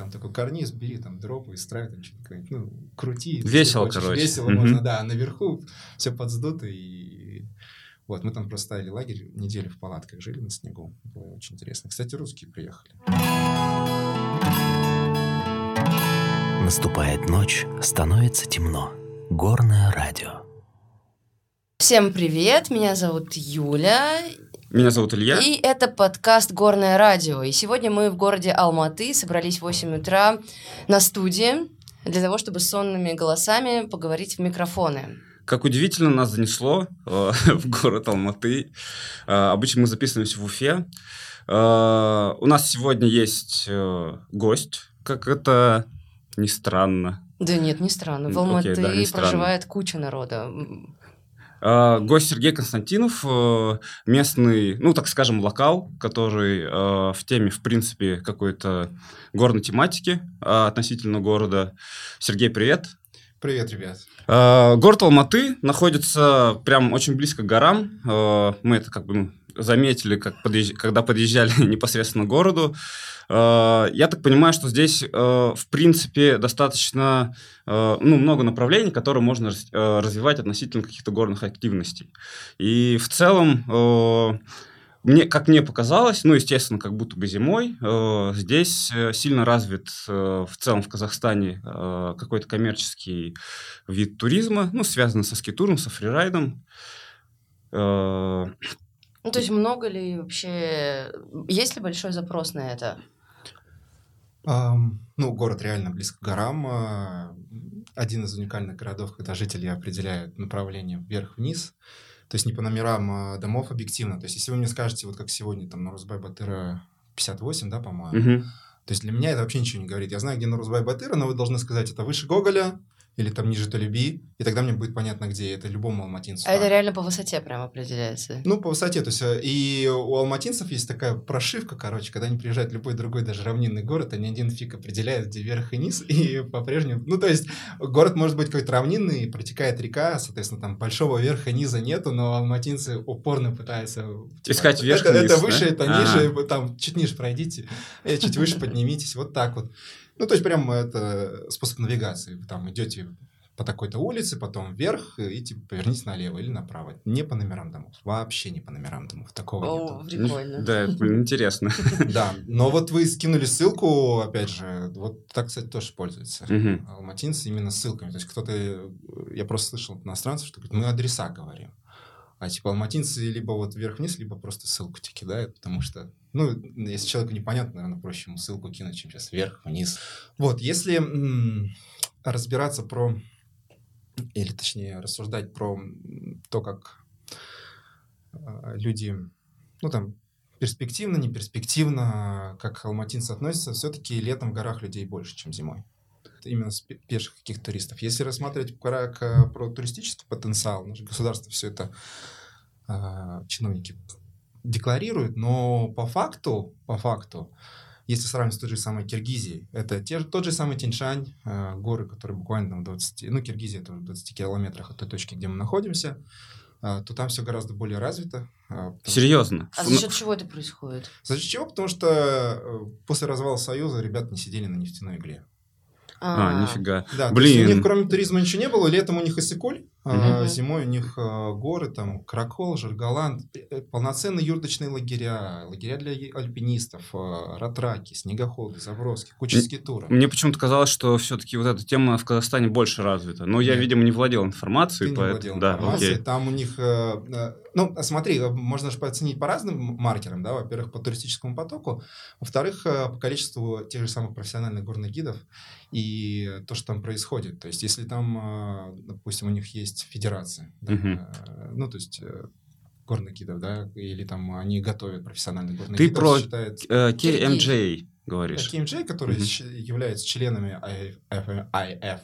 там такой карниз, бери там дропы, страй, там что-то, ну, крути. Весело, хочешь, короче. Весело Мгм. можно, да, а наверху все подсдуто и... Вот, мы там просто ставили лагерь, неделю в палатках жили на снегу. Было очень интересно. Кстати, русские приехали. Наступает ночь, становится темно. Горное радио. Всем привет, меня зовут Юля, Меня зовут Илья. и это подкаст «Горное радио». И сегодня мы в городе Алматы собрались в 8 утра на студии для того, чтобы сонными голосами поговорить в микрофоны. Как удивительно нас занесло э, в город Алматы. Э, обычно мы записываемся в Уфе. Э, у нас сегодня есть э, гость, как это ни странно. Да нет, не странно. В Алматы да, не странно. проживает куча народа. Э, гость Сергей Константинов, э, местный, ну, так скажем, локал, который э, в теме, в принципе, какой-то горной тематики э, относительно города. Сергей, привет. Привет, ребят. Э, Город Алматы находится прям очень близко к горам. Э, Мы это как бы ну, заметили, как подъезж- когда подъезжали непосредственно к городу. Э, Я так понимаю, что здесь, э, в принципе, достаточно э, ну, много направлений, которые можно развивать относительно каких-то горных активностей. И в целом, мне, как мне показалось, ну, естественно, как будто бы зимой, э, здесь сильно развит э, в целом в Казахстане э, какой-то коммерческий вид туризма, ну, связанный со скитуром, со фрирайдом. Э, Ну, то есть много ли вообще... Есть ли большой запрос на это? Ам, ну, город реально близко к горам. а, Один из уникальных городов, когда жители определяют направление вверх-вниз. То есть не по номерам а, домов объективно. То есть если вы мне скажете, вот как сегодня, там, на Рузбай-Батыра 58, да, по-моему, мгм. то есть для меня это вообще ничего не говорит. Я знаю, где на Рузбай-Батыра, но вы должны сказать, это выше Гоголя или там ниже Толеби, и тогда мне будет понятно, где это любому алматинцу. А это так. реально по высоте прям определяется? Ну, по высоте. То есть, э, и у алматинцев есть такая прошивка, короче, когда они приезжают в любой другой, даже равнинный город, они один фиг определяют, где верх и низ, и по-прежнему... Ну, то есть, город может быть какой-то равнинный, протекает река, соответственно, там большого верха и низа нету, но алматинцы упорно пытаются... типа, Искать верх и это, низ, это да? выше, это Ага. ниже, там чуть ниже пройдите, э, чуть выше поднимитесь, вот так вот. Ну, то есть, прям это способ навигации. Вы там идете по такой-то улице, потом вверх, и типа поверните налево или направо. Не по номерам домов. Вообще не по номерам домов. Такого О, нету. прикольно. Да, интересно. Да, но вот вы скинули ссылку, опять же, вот так, кстати, тоже пользуются. Мгм. Алматинцы именно ссылками. То есть кто-то, я просто слышал от иностранцев, что говорят, мы адреса говорим. А типа алматинцы либо вот вверх-вниз, либо просто ссылку тебе кидают, потому что, ну, если человеку непонятно, наверное, проще ему ссылку кинуть, чем сейчас вверх-вниз. Вот, если м, разбираться про, или точнее рассуждать про то, как а, люди, ну там, перспективно, не перспективно, как алматинцы относятся, все-таки летом в горах людей больше, чем зимой. Именно с пе- пеших каких туристов. Если рассматривать как, э, про туристический потенциал, наше государство все это а, чиновники декларируют, но по факту, по факту, если сравнивать с той же самой Киргизией, это те, же- тот же самый Тяньшань, э, горы, которые буквально там в 20, ну, Киргизия тоже в 20 километрах от той точки, где мы находимся, а, то там все гораздо более развито. а, потому что- Серьезно. А за счет чего это происходит? За счет чего? Потому что э, после развала Союза ребята не сидели на нефтяной игле. А, нифига. Да, есть у Блин. них кроме туризма ничего не было. Летом у них А Мгм. зимой у них а, горы, там, Каракол, Жиргаланд, э, полноценные юрточные лагеря, лагеря для альпинистов, а, ратраки, снегоходы, заброски, куча скитура. Мне почему-то казалось, что все-таки вот эта тема в Казахстане больше развита. Но я, Нет. видимо, не владел Ты информацией, не поэтому... владел да, информацией. окей. Там у них... э, э, ну, смотри, можно же оценить по разным маркерам, да, во-первых, по туристическому потоку, во-вторых, по количеству тех же самых профессиональных горных гидов и то, что там происходит. То есть, если там, допустим, у них есть федерация, да, Мгм. э, ну, то есть э, горных гидов, да, или там они готовят профессиональных горных Ты гидов, про считают... Э, KMJ говоришь. KMJ, которые щ- являются членами IF, IF,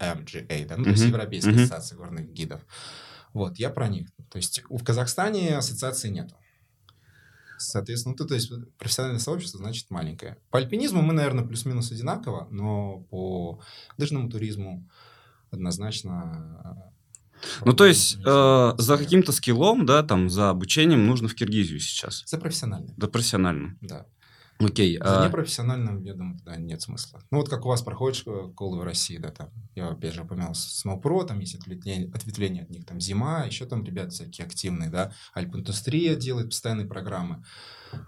IFMGA, да, ну, то есть. Европейской Мгм. ассоциации горных гидов. Вот, я про них. То есть в Казахстане ассоциации нету. Соответственно, ну, то есть профессиональное сообщество значит маленькое. По альпинизму мы, наверное, плюс-минус одинаково, но по лыжному туризму однозначно... э, Ну, то есть, э, за за каким-то скиллом, да, там, за обучением нужно в Киргизию сейчас. За профессиональным, Да, профессионально. да. Окей. За а, непрофессиональным, я думаю, да, нет смысла. Ну, вот как у вас проходит колы в России, да, там, я опять же упомянул Snowpro, там есть ответвление, ответвление от них, там, Зима, еще там ребята всякие активные, да, Альп-индустрия делает постоянные программы.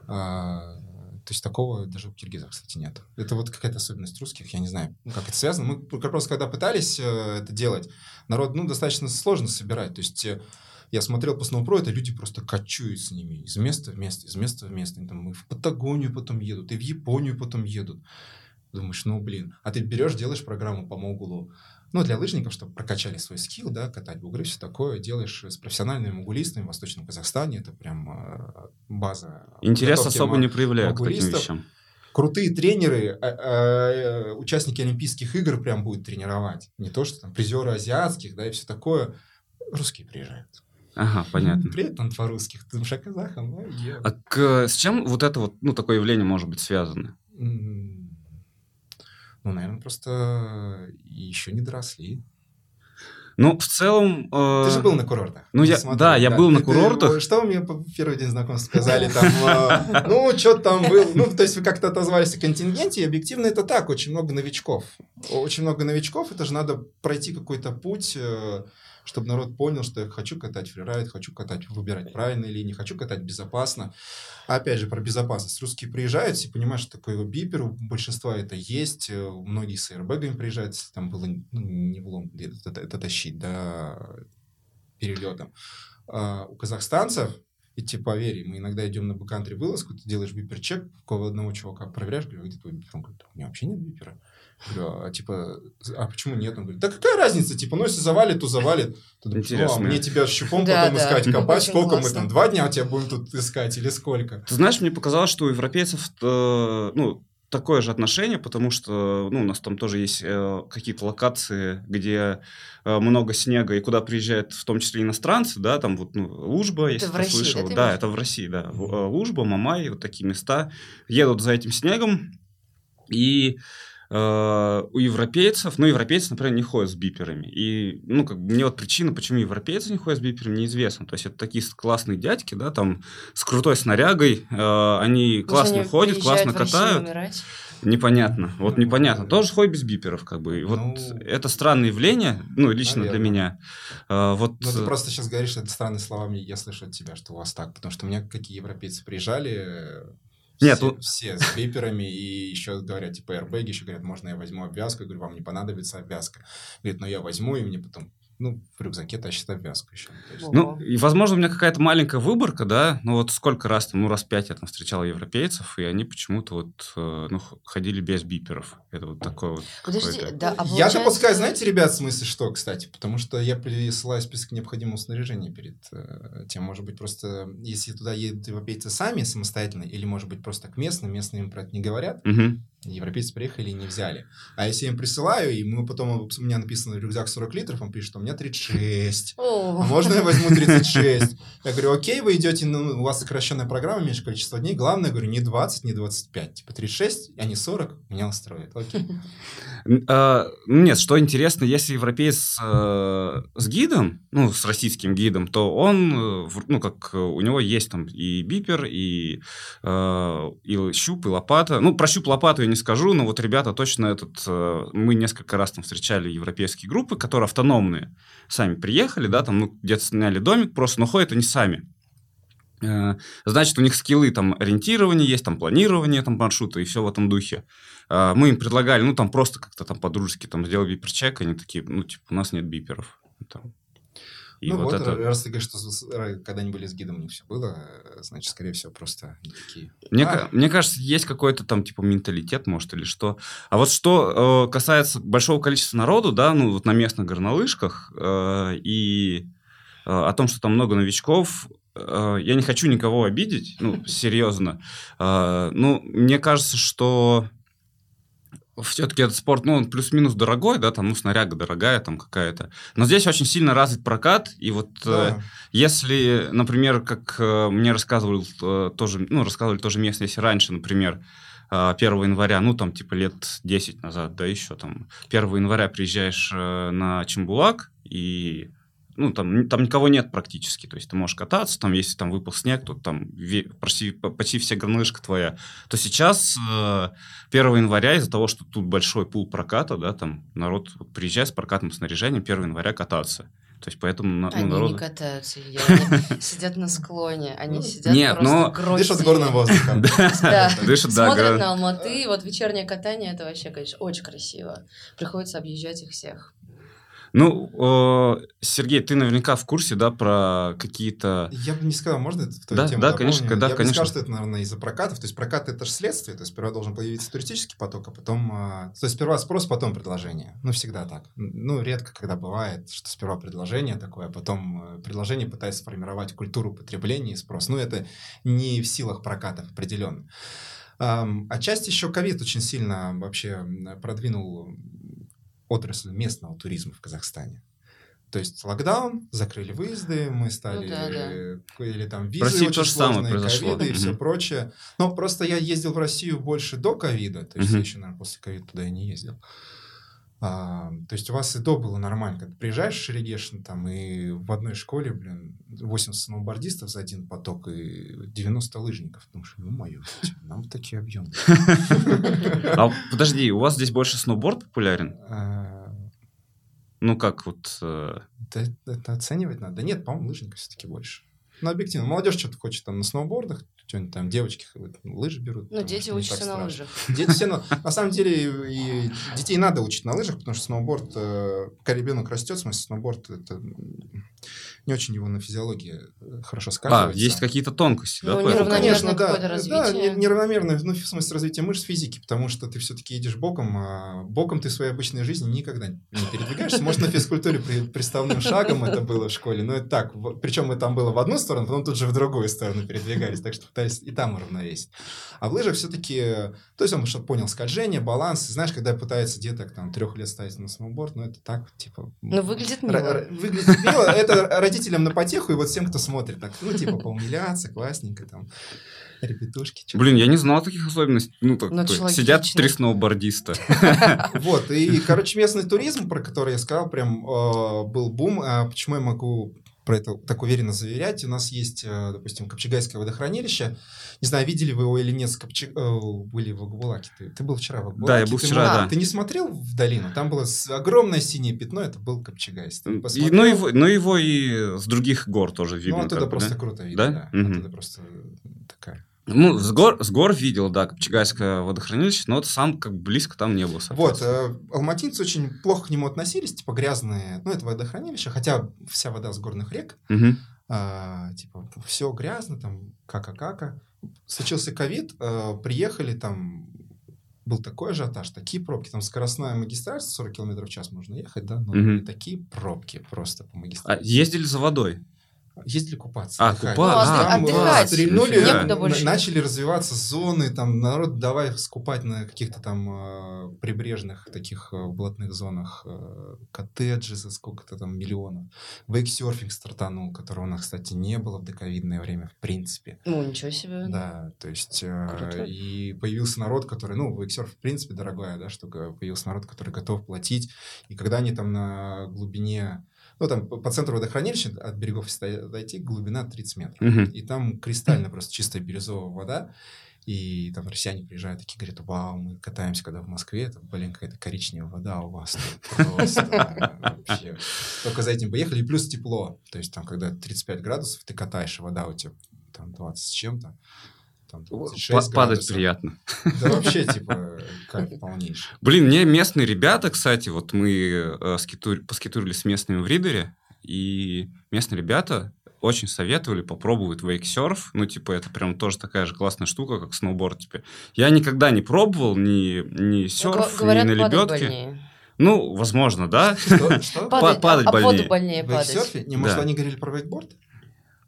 А, то есть такого даже у киргизов, кстати, нет. Это вот какая-то особенность русских, я не знаю, ну, как это связано. Мы просто когда пытались э, это делать, народ, ну, достаточно сложно собирать. То есть э, я смотрел по Сноупро, это люди просто кочуют с ними из места в место, из места в место. Они там и в Патагонию потом едут, и в Японию потом едут. Думаешь, ну, блин. А ты берешь, делаешь программу по Могулу, ну, для лыжников, чтобы прокачали свой скилл, да, катать бугры, все такое, делаешь с профессиональными мугулистами в Восточном Казахстане, это прям э, база. Интерес особо не проявляют к таким вещам. Крутые тренеры, э, э, участники Олимпийских игр прям будут тренировать. Не то, что там призеры азиатских, да, и все такое. Русские приезжают. Ага, понятно. Привет, он по-русски. Ты душа казахом, да? А к, с чем вот это вот, ну, такое явление может быть связано? Ну, наверное, просто еще не доросли. Ну, в целом... Э... Ты же был на курортах. Ну, я, смотрел, да, я был ты, на курортах. Ты, что вы мне по первый день знакомства сказали? Там, э, ну, что там был? Ну, то есть вы как-то отозвались о контингенте, и объективно это так, очень много новичков. Очень много новичков, это же надо пройти какой-то путь... Э, чтобы народ понял, что я хочу катать фрирайд, хочу катать, выбирать правильные линии, хочу катать безопасно. Опять же, про безопасность. Русские приезжают, все понимают, что такое бипер, у большинства это есть, э, многие с аэрбэгами приезжают, если там было ну, не влом это, это тащить, да, перелетом. А у казахстанцев, и тебе поверь, мы иногда идем на бэкантри вылазку, ты делаешь бипер-чек, кого одного чувака проверяешь, говорю, где твой бипер? Он говорит, у меня вообще нет бипера. Говорю, а типа, а почему нет? Он говорит, да какая разница, типа, ну если завалит, то завалит. Ты думаешь, ну, а мне тебя щупом да, потом да. искать, копать, Очень сколько классно. мы там, два дня у тебя будем тут искать или сколько? Ты знаешь, мне показалось, что у европейцев, э, ну, такое же отношение, потому что ну, у нас там тоже есть э, какие-то локации, где э, много снега, и куда приезжают в том числе иностранцы, да, там вот ну, Лужба, это если ты России, слышал. Да, да это в России, да. Э, Лужба, Мамай, вот такие места. Едут за этим снегом, и у европейцев, ну, европейцы, например, не ходят с биперами. И, ну, как мне вот причина, почему европейцы не ходят с биперами, неизвестна. То есть, это такие классные дядьки, да, там, с крутой снарягой, э, они Может, классно они ходят, классно катают. Непонятно. Вот непонятно. Тоже ходят без биперов, как бы. Вот ну, это странное явление, ну, лично наверное. для меня. А, вот... Ну, ты э, просто сейчас говоришь это странные слова, я слышу от тебя, что у вас так. Потому что у меня какие европейцы приезжали, нет, все, все с биперами, и еще говорят, типа, airbag, еще говорят, можно я возьму обвязку? Я говорю, вам не понадобится обвязка. Говорит, ну я возьму, и мне потом ну, в рюкзаке тащит обвязку еще. Есть... Ну, и, возможно, у меня какая-то маленькая выборка, да, ну, вот сколько раз, там, ну, раз пять я там встречал европейцев, и они почему-то вот, э, ну, ходили без биперов. Это вот такое вот. Подожди, да, а получается... Я допускаю, знаете, ребят, в смысле что, кстати, потому что я присылаю список необходимого снаряжения перед э, тем, может быть, просто, если туда едут европейцы сами самостоятельно, или, может быть, просто к местным, местным им про это не говорят, угу. Европейцы приехали и не взяли. А если я им присылаю, и мы потом, у меня написано рюкзак 40 литров, он пишет, что у меня 36. О. А можно я возьму 36? Я говорю, окей, вы идете, ну, у вас сокращенная программа, меньше количество дней. Главное, говорю, не 20, не 25. Типа 36, а не 40, меня устроит. Окей. А, нет, что интересно, если европеец э, с гидом, ну, с российским гидом, то он, э, ну, как у него есть там и бипер, и, э, и щуп, и лопата. Ну, про щуп, лопату я не скажу, но вот ребята точно этот... Мы несколько раз там встречали европейские группы, которые автономные сами приехали, да, там, ну, где-то сняли домик просто, но ходят они сами. Э, значит, у них скиллы там ориентирования есть, там планирование там маршрута и все в этом духе. Э, мы им предлагали, ну, там просто как-то там по-дружески там сделать биперчек, они такие, ну, типа, у нас нет биперов. Там, и ну вот, вот это... раз ты говоришь, что когда они были с гидом, не все было, значит, скорее всего, просто такие... Мне, а. мне кажется, есть какой-то там, типа, менталитет, может, или что. А вот что э, касается большого количества народу, да, ну, вот на местных горнолыжках, э, и э, о том, что там много новичков, э, я не хочу никого обидеть, ну, серьезно. Э, ну, мне кажется, что все-таки этот спорт, ну, он плюс-минус дорогой, да, там, ну, снаряга дорогая там какая-то. Но здесь очень сильно развит прокат, и вот да. э, если, например, как э, мне рассказывали э, тоже, ну, рассказывали тоже местные, если раньше, например, э, 1 января, ну, там, типа, лет 10 назад, да, еще там, 1 января приезжаешь э, на Чембулак, и ну, там, там никого нет практически. То есть ты можешь кататься, там, если там выпал снег, то там почти, почти вся горнолыжка твоя. То сейчас э, 1 января из-за того, что тут большой пул проката, да, там народ вот приезжает с прокатным снаряжением 1 января кататься. То есть поэтому на- ну, Они народ... не катаются, Илья, они сидят на склоне, они сидят Нет, просто но-. Дышат горным воздухом. Да. Дышат, да, Смотрят на Алматы, вот вечернее катание, это вообще, конечно, очень красиво. Приходится объезжать их всех. Ну, э, Сергей, ты наверняка в курсе, да, про какие-то... Я бы не сказал, можно это в твою Да, тему да, дополню? конечно, да, Я бы не конечно. сказал, что это, наверное, из-за прокатов. То есть прокат это же следствие. То есть сперва должен появиться туристический поток, а потом... а, То есть сперва спрос, потом предложение. Ну, всегда так. Ну, редко, когда бывает, что сперва предложение такое, а потом э, предложение пытается сформировать культуру потребления и спрос. Ну, это не в силах прокатов определенно. Отчасти еще ковид очень сильно вообще продвинул отрасль местного туризма в Казахстане. То есть локдаун, закрыли выезды, мы стали... Ну да, да. Или там визы России очень то же самое сложные, произошло. ковиды и все прочее. Но просто я ездил в Россию больше до ковида, то есть я еще, наверное, после ковида туда и не ездил. А, то есть у вас и до было нормально, когда приезжаешь в Шерегешин, там, и в одной школе, блин, 80 сноубордистов за один поток и 90 лыжников. Думаешь, ну, мое, нам такие объемы. А подожди, у вас здесь больше сноуборд популярен? А, Ну, как вот... э, это оценивать надо. Да нет, по-моему, лыжников все-таки больше. Ну, объективно. Молодежь что-то хочет там на сноубордах, что-нибудь там девочки лыжи берут. Ну, дети учатся на лыжах. Дети все, на, на самом деле, и детей надо учить на лыжах, потому что сноуборд, э, пока ребенок растет, в смысле, сноуборд, это не очень его на физиологии э, хорошо А, сказывается. есть какие-то тонкости, да? Ну, поэтому- неравномерное конечно, да. Да, неравномерное, ну, в смысле развития мышц физики, потому что ты все-таки едешь боком, а боком ты в своей обычной жизни никогда не передвигаешься. Может, на физкультуре при, приставным шагом это было в школе, но это так. Причем мы там было в одну сторону, потом тут же в другую сторону передвигались, так что пытались и там уравновесить. А в лыжах все-таки, то есть он что понял скольжение, баланс. Знаешь, когда пытается деток там трех лет ставить на сноуборд, ну это так, типа... Ну, выглядит мило. р- Выглядит мило. Это родителям на потеху и вот всем, кто смотрит. Так, ну, типа, поумиляться, классненько там. Ребятушки. Блин, я не знал таких особенностей. Ну, так, Ну, сидят три сноубордиста. Вот, и, короче, местный туризм, про который я сказал, прям э, был бум. А почему я могу про это так уверенно заверять? У нас есть, э, допустим, Копчегайское водохранилище. Не знаю, видели вы его или нет, с э, были в Акбулаке. Ты, ты был вчера в Акбулаке? Да, я был Ты вчера, мог- да. Ты не смотрел в долину? Там было огромное синее пятно, это был Копчегайс. Ты И, ну, его, ну, его и с других гор тоже видно. Ну, оттуда бы, просто да? круто видно, Да? да. Мгм. Оттуда просто. Ну, с гор, с гор видел, да, Копчегайское водохранилище, но вот сам как бы близко там не был. Вот, э, алматинцы очень плохо к нему относились, типа грязные, ну, это водохранилище, хотя вся вода с горных рек, Мгм. а, типа, все грязно, там, кака-кака. Случился ковид, э, приехали, там, был такой ажиотаж, такие пробки, там скоростная магистраль, 40 км в час можно ехать, да, но были такие пробки просто по А магистрали. ездили за водой? Ездили купаться. А, отдыхать. купа- Ну, а отдыхать стрельнули, некуда больше. начали развиваться зоны, там народ давай скупать на каких-то там э, прибрежных таких э, блатных зонах э, коттеджи за сколько-то там миллионов. Вейксерфинг стартанул, которого у нас, кстати, не было в доковидное время в принципе. Ну, ничего себе. Да, то есть э, Круто. и появился народ, который, ну, вейксерф в принципе дорогая, да, штука, появился народ, который готов платить, и когда они там на глубине, ну, там по центру водохранилища от берегов дойти, глубина 30 метров. Мгм. И там кристально просто чистая бирюзовая вода. И там россияне приезжают, такие говорят, вау, мы катаемся, когда в Москве, это, блин, какая-то коричневая вода у вас тут просто вообще. Только за этим поехали, и плюс тепло. То есть там, когда 35 градусов, ты катаешь, и вода у тебя там 20 с чем-то. Там 26 Па- Падать градусов. приятно. Да вообще, типа, кайф полнейший. Блин, мне местные ребята, кстати, вот мы э, скитур- поскитурили с местными в Ридере, и местные ребята очень советовали попробовать вейксерф. Ну, типа, это прям тоже такая же классная штука, как сноуборд теперь. Я никогда не пробовал ни, ни Ну, серф, г- говорят, ни на падать лебедке. больнее. Ну, возможно, да. Что? Что? Па- падать а в воду больнее. больнее В падать. вейксерфе? Не, может, Да. они говорили про вейкборд?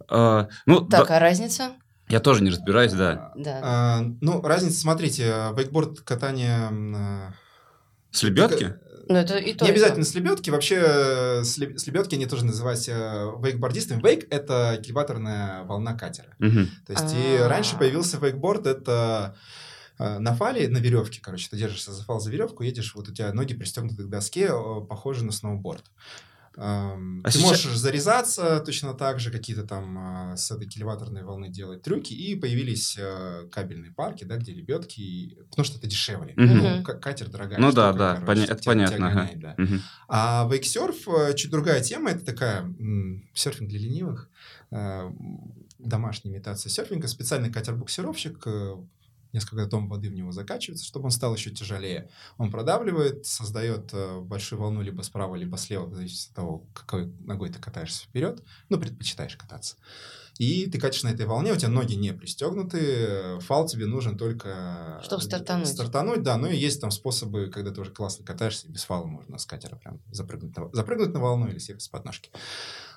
А, Ну, Так, да, а разница? Я тоже не разбираюсь, да. Да. А, ну, разница, смотрите, э, вейкборд катание... э, С лебедки? Ну, это и то, Не и то. обязательно с лебедки. Вообще, э, с леб- с лебедки они тоже называются э, вейкбордистами. Вейк — это кильваторная волна катера. Мгм. То есть и А. раньше появился вейкборд, это э, на фале, на веревке, короче, ты держишься за фал, за веревку, едешь, вот у тебя ноги пристегнуты к доске, э, похоже на сноуборд. А ты сейчас- можешь зарезаться точно так же, какие-то там э, с этой кильваторной волны делать трюки, и появились э, кабельные парки, да, где лебедки, и- потому что это дешевле. Мгм. Ну, к- катер дорогая Ну да, штука, да, короче, поня- это тебя- тебя понятно. ага. гонять, да. Мгм. А вейксерф э, чуть другая тема, это такая м, серфинг для ленивых, э, домашняя имитация серфинга, специальный катер-буксировщик, э, несколько тонн воды в него закачивается, чтобы он стал еще тяжелее. Он продавливает, создает э, большую волну либо справа, либо слева, в зависимости от того, какой ногой ты катаешься вперед, ну, предпочитаешь кататься. И ты катишь на этой волне, у тебя ноги не пристегнуты, фал тебе нужен только... Э, стартануть. Стартануть, да, ну и есть там способы, когда ты уже классно катаешься, и без фала можно с катера прям запрыгнуть на, запрыгнуть на волну или съехать с подножки.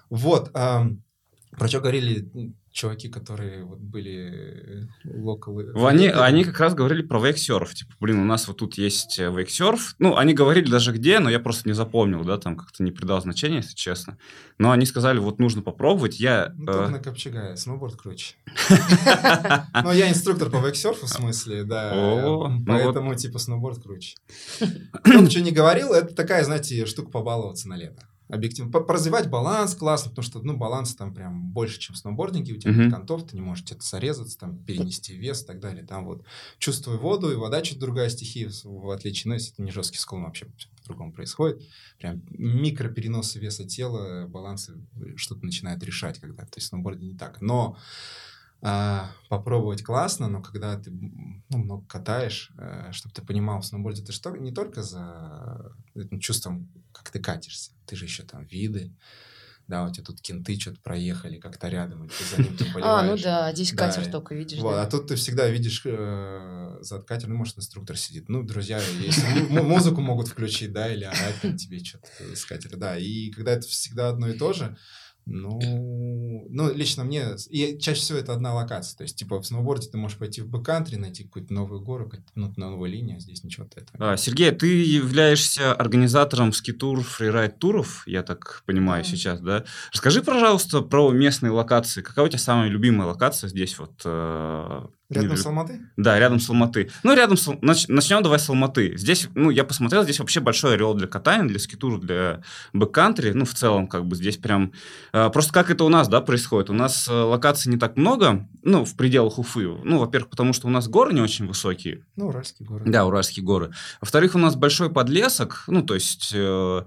Вот. про что говорили чуваки, которые вот были локалы? Они, они как раз говорили про вейксерф. Типа, блин, у нас вот тут есть э, вейксерф. Ну, они говорили даже где, но я просто не запомнил, да, там как-то не придал значения, если честно. Но они сказали, вот нужно попробовать. Я... Ну, только э, на Копчегае, сноуборд круче. Ну, я инструктор по вейксерфу, в смысле, да. Ну Поэтому, типа, сноуборд круче. Кто бы что ни говорил, это такая, знаете, штука побаловаться на лето. Объективно. Поразвивать баланс классно, потому что, ну, баланс там прям больше, чем в сноубординге. У тебя Мгм. нет контов, ты не можешь где-то сорезаться, там, перенести вес и так далее. Там вот чувствуй воду, и вода чуть другая стихия, в- отличие, ну, если это не жесткий склон, вообще по-другому происходит. Прям микропереносы веса тела, балансы э, что-то начинает решать когда То есть в сноуборде не так. Но а, попробовать классно, но когда ты ну, много катаешь, чтобы ты понимал, в сноуборде ты что не только за этим чувством, как ты катишься, ты же еще там виды, да, у тебя тут кенты что-то проехали как-то рядом, и ты за ним ты А, ну поливаешь. да, здесь Да, катер только видишь. Вот, да. а тут ты всегда видишь э, за катер, ну, может, инструктор сидит. Ну, друзья, если му- му- музыку могут включить, да, или орать тебе что-то с катера, да. И когда это всегда одно и то же, ну, ну, лично мне, и чаще всего это одна локация. То есть, типа, в сноуборде ты можешь пойти в бэккантри, найти какую-то новую гору, ну, на новой линии, а здесь ничего этого нет. а, Сергей, ты являешься организатором скитур фрирайд туров, я так понимаю Да. сейчас, да? Расскажи, пожалуйста, про местные локации. Какая у тебя самая любимая локация здесь вот? э, Рядом с Алматы? Да, рядом с Алматы. Ну, рядом с... Нач- Начнем давай с Алматы. Здесь, ну, я посмотрел, здесь вообще большой ореол для катания, для скитура, для бэккантри. Ну, в целом, как бы здесь прям... э, просто как это у нас, да, происходит? У нас э, локаций не так много, ну, в пределах Уфы. Ну, во-первых, потому что у нас горы не очень высокие. Ну, Уральский город. Да, Уральские горы. Во-вторых, у нас большой подлесок, ну, то есть... э,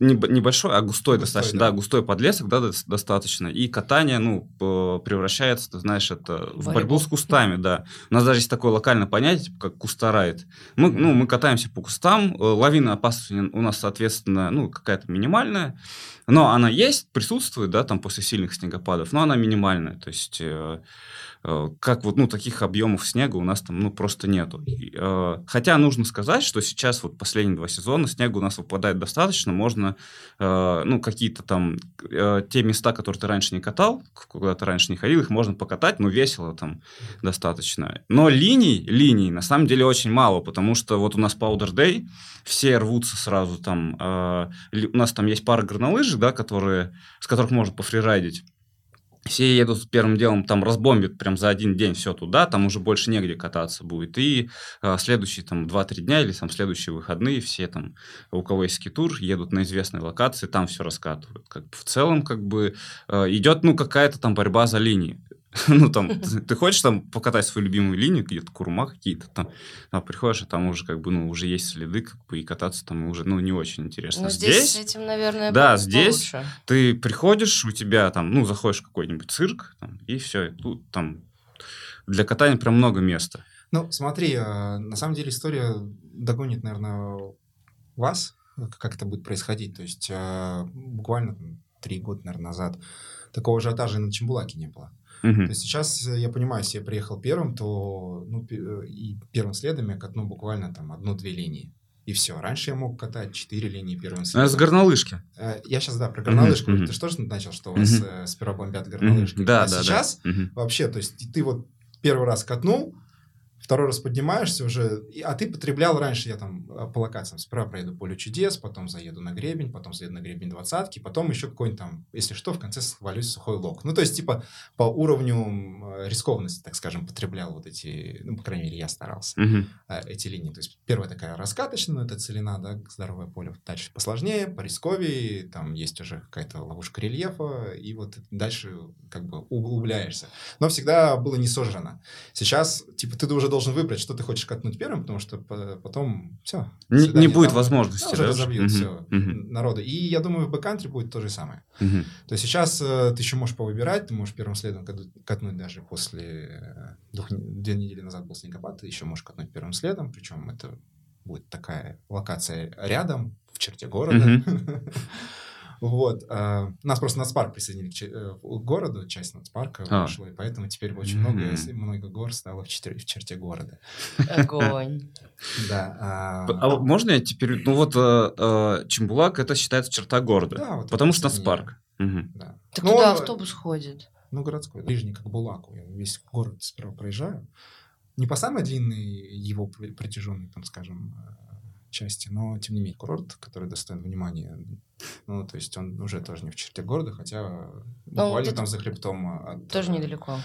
небольшой, а густой, Густой, достаточно, да. да. густой подлесок, да, дос- достаточно. И катание, ну, превращается, ты знаешь, это в борьбу с кустами, да. У нас даже есть такое локальное понятие, типа, как кустарайд. Мы, ну, мы катаемся по кустам, э, лавина опасности у нас, соответственно, ну, какая-то минимальная, но она есть, присутствует, да, там после сильных снегопадов, но она минимальная, то есть э, как вот, ну, таких объемов снега у нас там, ну, просто нету. Э, Хотя нужно сказать, что сейчас вот последние два сезона снега у нас выпадает достаточно, можно, э, ну, какие-то там, э, те места, которые ты раньше не катал, куда ты раньше не ходил, их можно покатать, ну, весело там достаточно. Но линий, линий на самом деле очень мало, потому что вот у нас Powder Day, все рвутся сразу там, э, у нас там есть пара горнолыжек, да, которые, с которых можно пофрирайдить. Все едут первым делом, там разбомбят прям за один день все туда, там уже больше негде кататься будет. И э, следующие там 2-3 дня или там следующие выходные все там, у кого есть скитур, едут на известные локации, там все раскатывают. Как в целом как бы э, идет ну какая-то там борьба за линии. Ну, там, ты, ты хочешь там покатать свою любимую линию, где-то курма какие-то там, а приходишь, а там уже как бы, ну, уже есть следы, как бы, и кататься там уже, ну, не очень интересно. Ну, здесь, с этим, наверное, да, здесь получше. ты приходишь, у тебя там, ну, заходишь в какой-нибудь цирк, там, и все, тут там для катания прям много места. Ну, смотри, э, на самом деле история догонит, наверное, вас, как это будет происходить. То есть э, буквально три года, наверное, назад такого ажиотажа и на Чембулаке не было. Мгм. То есть сейчас э, я понимаю, если я приехал первым, то ну, э, и первым следом я катну буквально там одну-две линии. И все. Раньше я мог катать четыре линии первым следом. это с горнолыжки. Э, Я сейчас, да, про горнолыжку. мгм. Ты же тоже начал, что у вас э, сперва бомбят горнолыжки. Да, а да, сейчас да. Вообще, то есть ты вот первый раз катнул, второй раз поднимаешься уже, а ты потреблял раньше, я там э, по локациям справа проеду поле чудес, потом заеду на гребень, потом заеду на гребень двадцатки, потом еще какой-нибудь там, если что, в конце свалюсь в сухой лог. Ну, то есть, типа, по уровню рискованности, так скажем, потреблял вот эти, ну, по крайней мере, я старался э, эти линии. То есть первая такая раскаточная, ну, это целина, да, здоровое поле. Дальше посложнее, порисковее, там есть уже какая-то ловушка рельефа, и вот дальше как бы углубляешься. Но всегда было не сожрано. Сейчас, типа, ты уже должен выбрать, что ты хочешь катнуть первым, потому что по- потом все. Не, не будет возможности, уже да? разобьют Мгм. все Мгм. народу. И я думаю, в бэккантре будет то же самое. Мгм. То есть сейчас э, ты еще можешь повыбирать, ты можешь первым следом катнуть, даже после э, двух, две недели назад был снегопад, ты еще можешь катнуть первым следом, причем это будет такая локация рядом, в черте города. Вот. а, Нас просто нацпарк присоединили к че- э, к городу, часть нацпарка А. вышла, и поэтому теперь очень много, Мгм. много гор стало в черте, в черте города. Огонь. Да. а, А можно я теперь... Ну вот э, э, Чембулак это считается черта города. Да, вот потому что. Нацпарк. Мгм. да. Так Ну, туда он- автобус ходит. Ну, городской, ближний к Булаку. Я весь город сперва проезжаю. Не по самой длинной его пр- протяженной, там, скажем, части, но, тем не менее, курорт, который достоин внимания. Ну, то есть он уже тоже не в черте города, хотя буквально где-то там за хребтом от... Тоже э, недалеко.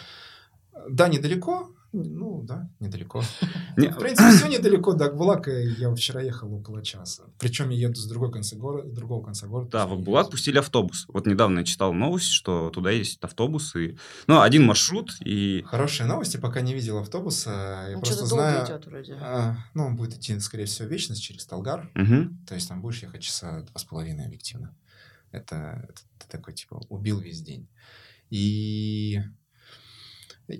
Да, недалеко. Ну, да, недалеко. Не, В принципе, все недалеко до Акбулака. Я вчера ехал около часа. Причем я еду с другой конца города, другого конца города. Да, в Акбулак пустили автобус. Вот недавно я читал новость, что туда есть автобус. И... Ну, один маршрут, и... Хорошие новости, пока не видел автобуса. Я Ну, просто знаю... идет вроде. А, ну, он будет идти, скорее всего, вечность через Талгар. То есть там будешь ехать часа два с половиной объективно. Это, это ты такой, типа, убил весь день. И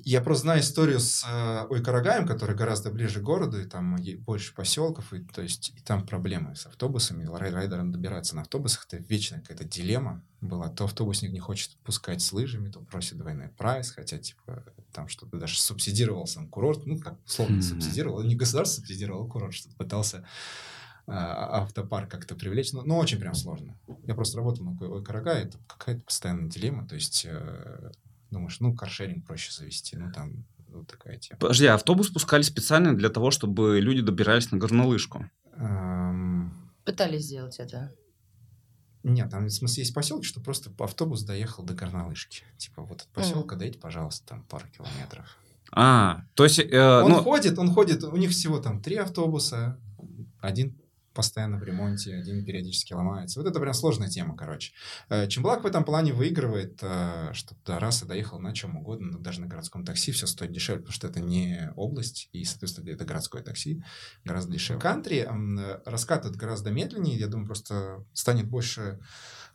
я просто знаю историю с э, Ойкарагаем, который гораздо ближе к городу, и там больше поселков, и, то есть, и там проблемы с автобусами. Рай- Райдерам добираться на автобусах, это вечная какая-то дилемма была. То автобусник не хочет пускать с лыжами, то просит двойной прайс, хотя, типа, там что-то даже субсидировал сам курорт, ну, как словно Мгм. субсидировал, не государство субсидировало, а курорт что-то пытался а, автопарк как-то привлечь, но, но очень прям сложно. Я просто работал на Ой Карага, это какая-то постоянная дилемма, то есть э, думаешь, ну, каршеринг проще завести, ну, там вот такая тема. Подожди, а автобус пускали специально для того, чтобы люди добирались на горнолыжку. Эм, Пытались сделать это. Нет, там, в смысле, есть поселки, что просто автобус доехал до Горнолыжки. Типа, вот от поселка дойти, пожалуйста, там пару километров. А, то есть... э, Он ну, ходит, он ходит, у них всего там три автобуса, один постоянно в ремонте, один периодически ломается. Вот это прям сложная тема, короче. Э, Чемблак в этом плане выигрывает, э, что до раз и доехал на чем угодно, но даже на городском такси все стоит дешевле, потому что это не область, и, соответственно, это городское такси, гораздо дешевле. Кантри э, раскатывает гораздо медленнее, я думаю, просто станет больше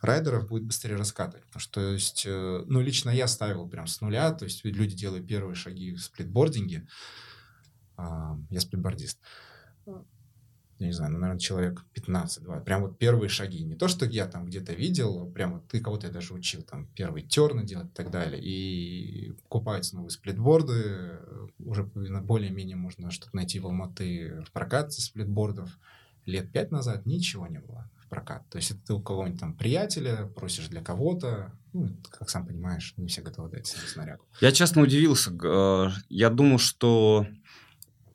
райдеров, будет быстрее раскатывать. Потому что, то есть, ну, лично я ставил прям с нуля, то есть люди делают первые шаги в сплитбординге, я сплитбордист. Я не знаю, ну, наверное, человек 15-20. Прям вот первые шаги. Не то, что я там где-то видел, прям вот ты кого-то я даже учил, там, первый терны делать и так далее. И покупаются новые сплитборды. Уже более-менее можно что-то найти в Алматы в прокат со сплитбордов. Лет пять назад ничего не было в прокат. То есть, это ты у кого-нибудь там приятеля просишь для кого-то. Ну, как сам понимаешь, не все готовы дать снарягу. Я честно удивился. Э, Я думал, что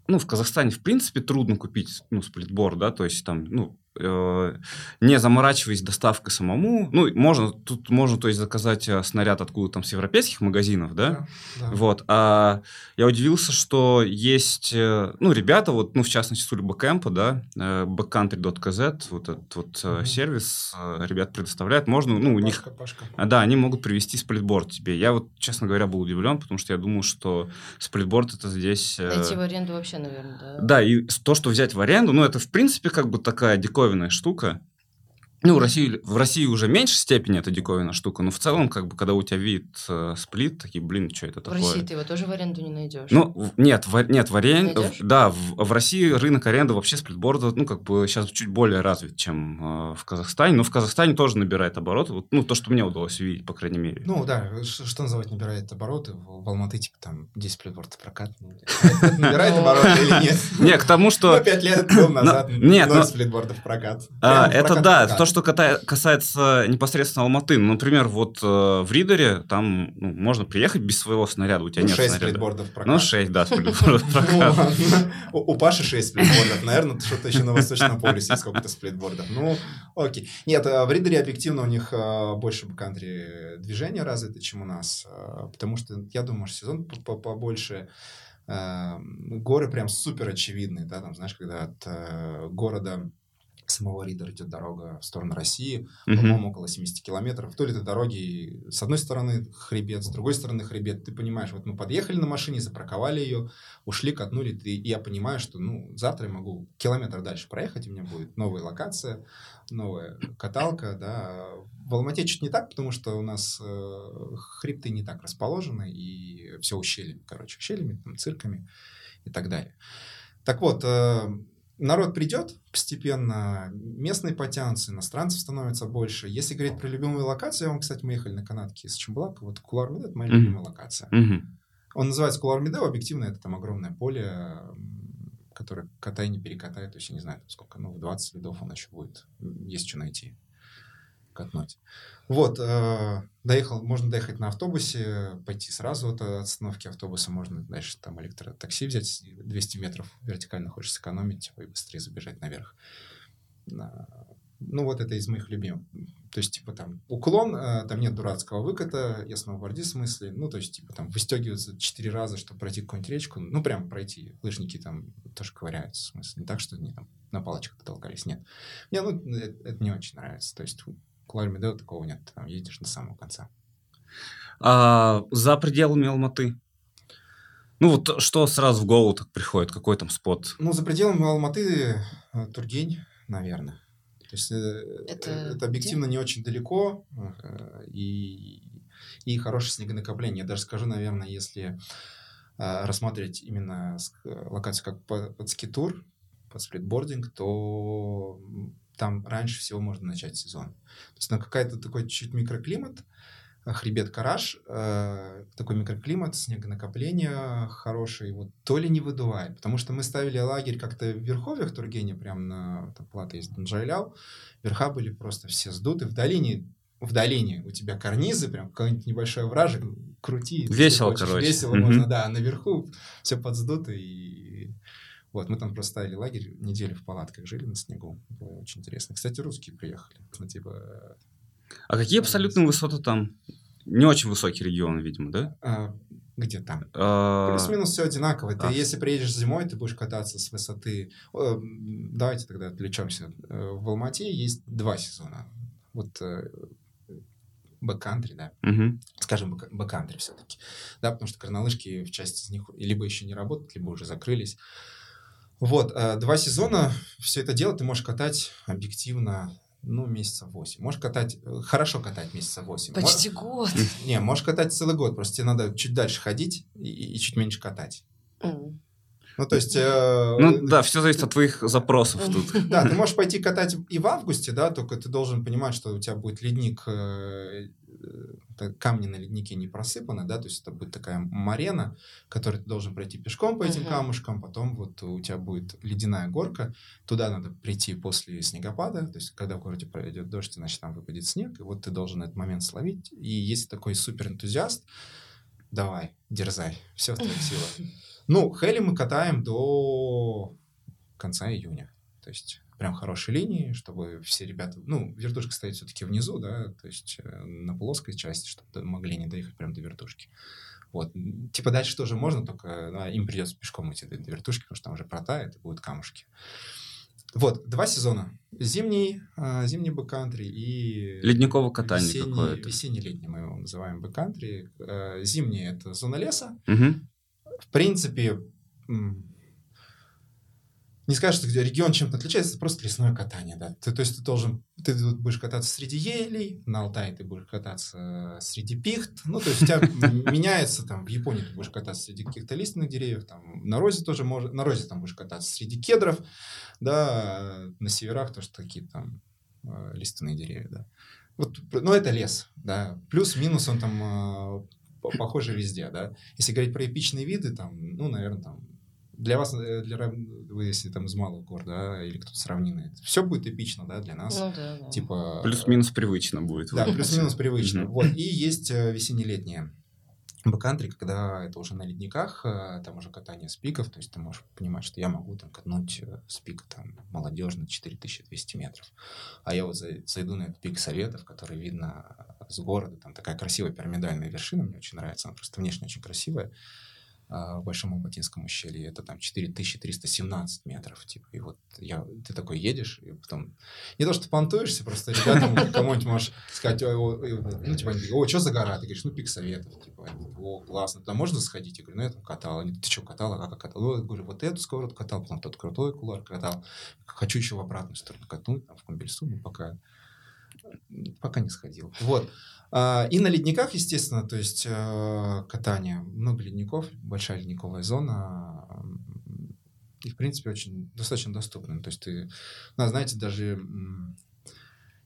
ну, в Казахстане, в принципе, трудно купить ну, сплитборд, да, то есть там, ну, не заморачиваясь доставкой самому. Ну, можно, тут можно, то есть, заказать э, снаряд откуда там с европейских магазинов, да? да. Вот. А я удивился, что есть, э, ну, ребята, вот, ну, в частности, с Ульбакэмпа, да, э, backcountry.kz, вот этот вот э, Мгм. сервис э, ребят предоставляют. Можно, ну, у них Пашка, Пашка. а, Да, они могут привести сплитборд тебе. Я вот, честно говоря, был удивлен, потому что я думал, что сплитборд это здесь... э, Найти в аренду вообще, наверное, да? Да, и то, что взять в аренду, ну, это, в принципе, как бы такая диковинная штука. Ну, в России, в России уже в меньшей степени это диковинная штука, но в целом, как бы, когда у тебя вид э, сплит, такие, блин, что это В такое? России ты его тоже в аренду не найдешь. Ну, в- нет, в, нет, в Найдешь? да, в, в России рынок аренды вообще сплитборда, ну, как бы сейчас чуть более развит, чем э, в Казахстане, но в Казахстане тоже набирает обороты, вот, ну, то, что мне удалось увидеть, по крайней мере. Ну да, ш- что называть набирает обороты? В, в Алматы типа там 10 сплитбордов прокат. Набирает обороты или нет? Не, к тому, что... Ну, пять лет тому назад нет, ноль но- сплитбордов прокат. А, это да, то, что что касается непосредственно Алматы. Ну, например, вот э, в Ридере там ну, можно приехать без своего снаряда, у тебя Ну, нет 6 снаряда. сплитбордов прокат. Ну, 6, да, сплитбордов Ну, прокат. У Паши 6 сплитбордов. Наверное, что-то еще на Восточном полюсе есть сколько-то сплитбордов. Ну, окей. Нет, а в Ридере объективно у них а, больше бэккантри движения развито, чем у нас. а, Потому что, я думаю, что сезон по- по- побольше. Горы прям супер очевидные, да, там, знаешь, когда от э, города самого Ридера идет дорога в сторону России, Мгм. по-моему, около 70 километров. Вдоль этой дороги с одной стороны хребет, с другой стороны хребет. Ты понимаешь, вот мы подъехали на машине, запарковали ее, ушли, катнули. Ты, и я понимаю, что ну, завтра я могу километр дальше проехать, и у меня будет новая локация, новая каталка. Да. В Алмате чуть не так, потому что у нас э, хребты не так расположены, и все ущельями, короче, ущельями, там, цирками и так далее. Так вот, э, народ придет постепенно, местные потянутся, иностранцев становится больше. Если говорить про любимую локацию, вам, кстати, мы ехали на канатке из Чембулака, вот Кулар Медео, это моя Мгм. любимая локация. Мгм. Он называется Кулар Медео, объективно это там огромное поле, которое катай не перекатай, то есть я не знаю сколько, ну, в 20 следов он еще будет, есть что найти, катнуть. Вот, э, доехал, можно доехать на автобусе, пойти сразу от остановки автобуса, можно дальше там электротакси взять, 200 метров вертикально хочешь сэкономить типа, и быстрее забежать наверх. На- Ну, вот это из моих любимых. То есть, типа, там, уклон, э, там нет дурацкого выката, я сноубордист в смысле, ну, то есть, типа, там, выстегиваются четыре раза, чтобы пройти какую-нибудь речку, ну, прям пройти. Лыжники там тоже ковыряются, в смысле, не так, что они там на палочках толкались, нет. Мне, ну, это, это не очень нравится, то есть, Клари Медео такого нет, там едешь до самого конца. А за пределами Алматы? Ну, вот что сразу в голову так приходит? Какой там спот? Ну, за пределами Алматы э, Тургень, наверное. То есть, э, Это это, где? объективно не очень далеко, э, и, и хорошее снегонакопление. Я даже скажу, наверное, если э, рассматривать именно э, локацию как по- под скитур, под сплитбординг, то там раньше всего можно начать сезон. То есть, на какая-то такой чуть микроклимат, э, хребет Караш, э, такой микроклимат, снегонакопление хороший, вот то ли не выдувает, потому что мы ставили лагерь как-то в верховьях Тургене, прям на там, плата есть Данджайлял, верха были просто все сдуты, в долине в долине у тебя карнизы, прям какой-нибудь небольшой вражек, крути. Весело, хочешь, короче. Весело Мгм. можно, да, наверху все подсдуто, и вот, мы там просто ставили лагерь, неделю в палатках жили на снегу, было очень интересно. Кстати, русские приехали, ну, типа, А какие абсолютные высоты там? Не очень высокие регионы, видимо, да? а, где там? А, Плюс-минус все одинаково. Ты, а. если приедешь зимой, ты будешь кататься с высоты. Э, Давайте тогда отвлечемся. Э, В Алмате есть два сезона. Вот э, бэккантри, да. мгм. Скажем, бэк- бэккантри все-таки. Да, потому что горнолыжки в части из них либо еще не работают, либо уже закрылись. Вот, э, два сезона, все это дело ты можешь катать объективно, ну, месяца 8. Можешь катать, э, хорошо катать месяца 8. Почти год. Не, можешь катать целый год, просто тебе надо чуть дальше ходить и, и чуть меньше катать. М. Ну, то есть... э, Ну да, все зависит от твоих запросов тут. Да, ты можешь пойти катать и в августе, да, только ты должен понимать, что у тебя будет ледник, э, камни на леднике не просыпаны, да, то есть это будет такая марена, которую ты должен пройти пешком по этим Мгм. камушкам, потом вот у тебя будет ледяная горка, туда надо прийти после снегопада, то есть когда в городе пройдет дождь, значит там выпадет снег, и вот ты должен этот момент словить, и если такой супер энтузиаст, давай, дерзай, все в твоих силах. Ну, Хели мы катаем до конца июня. То есть прям хорошие линии, чтобы все ребята... Ну, вертушка стоит все-таки внизу, да, то есть э, на плоской части, чтобы могли не доехать прям до вертушки. Вот. Типа дальше тоже можно, только да, им придется пешком идти до, до вертушки, потому что там уже протает и будут камушки. Вот, два сезона. Зимний, а, зимний бэккантри и... Ледниковое катание весенний- какое-то. Весенний-летний мы его называем бэккантри. Э, Зимний — это зона леса, Мгм. в принципе, не скажешь, что регион чем-то отличается, это просто лесное катание, да. Ты, то есть ты должен, ты будешь кататься среди елей, на Алтае ты будешь кататься среди пихт, ну, то есть у тебя меняется, там, в Японии ты будешь кататься среди каких-то лиственных деревьев, там, на Розе тоже можно, на Розе там будешь кататься среди кедров, да, на северах тоже такие там э, лиственные деревья, да. Вот, ну, это лес, да. Плюс-минус он там э, по- похоже везде, да. Если говорить про эпичные виды, там, ну, наверное, там для вас, э, для, вы если там из малого города, да, или кто-то с равнины, все будет эпично, да, для нас. Ну да, да. Типа... Плюс-минус привычно будет. Да, плюс-минус привычно. Вот. И есть э, весенне-летнее бэккантри, когда это уже на ледниках, э, там уже катание с пиков, то есть ты можешь понимать, что я могу там катнуть э, с пика там молодежно 4200 метров. А я вот за- зайду на этот пик Советов, который видно э, с города, там такая красивая пирамидальная вершина, мне очень нравится, она просто внешне очень красивая, в Большом Алматинском ущелье, это там 4317 метров, типа, и вот я, ты такой едешь, и потом, не то, что понтуешься, просто ребятам кому-нибудь можешь сказать, ну, типа, они такие, о, что за гора? Ты говоришь, ну, пик Советов, типа, о, классно, туда можно сходить? Я говорю, ну, я там катал. Они, ты что, катал, а как катал? Ну, я говорю, вот эту сковородку катал, потом тот крутой кулар катал, хочу еще в обратную сторону катнуть, там, в Кумбельсу, ну, пока, пока не сходил. Вот. А, И на ледниках, естественно, то есть э, катание, много ледников, большая ледниковая зона, и, в принципе, очень достаточно доступно. То есть ты, ну, знаете, даже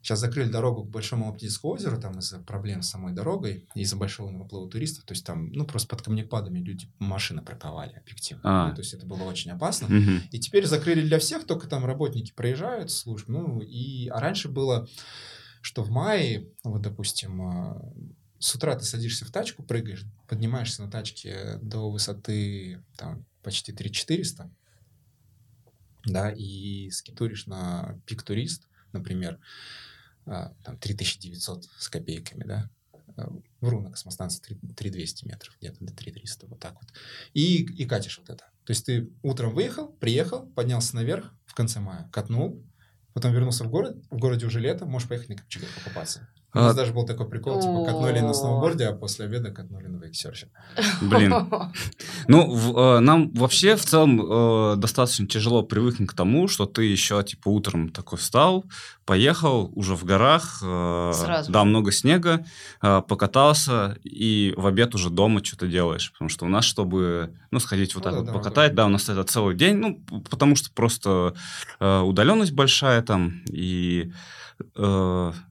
сейчас закрыли дорогу к Большому Оптическому озеру, там из-за проблем с самой дорогой, из-за большого наплыва туристов, то есть там, ну, просто под камнепадами люди машины парковали объективно. А. Ну, то есть это было очень опасно. Мгм. И теперь закрыли для всех, только там работники проезжают служб. Ну, и... А раньше было, что в мае, вот, допустим, а, с утра ты садишься в тачку, прыгаешь, поднимаешься на тачке до высоты там, почти 3400, да, и скитуришь на пик турист, например, а, там 3900 с копейками, да, а, вру, на космостанции 3 3200 метров, где-то до 3300, вот так вот. И, и катишь вот это. То есть ты утром выехал, приехал, поднялся наверх в конце мая, катнул, потом вернулся в город, в городе уже лето, можешь поехать на копчегах покупаться. У нас А- даже был такой прикол, типа, катнули на сноуборде, а после обеда катнули на вейксерфе. Блин. Ну, в- э, нам вообще в целом э, достаточно тяжело привыкнуть к тому, что ты еще, типа, утром такой встал, поехал уже в горах, э, Сразу да, много снега, э, покатался, и в обед уже дома что-то делаешь. Потому что у нас, чтобы, ну, сходить вот Ну так да, вот дорога. покатать, да, у нас это целый день, ну, потому что просто э, удаленность большая там, и... э,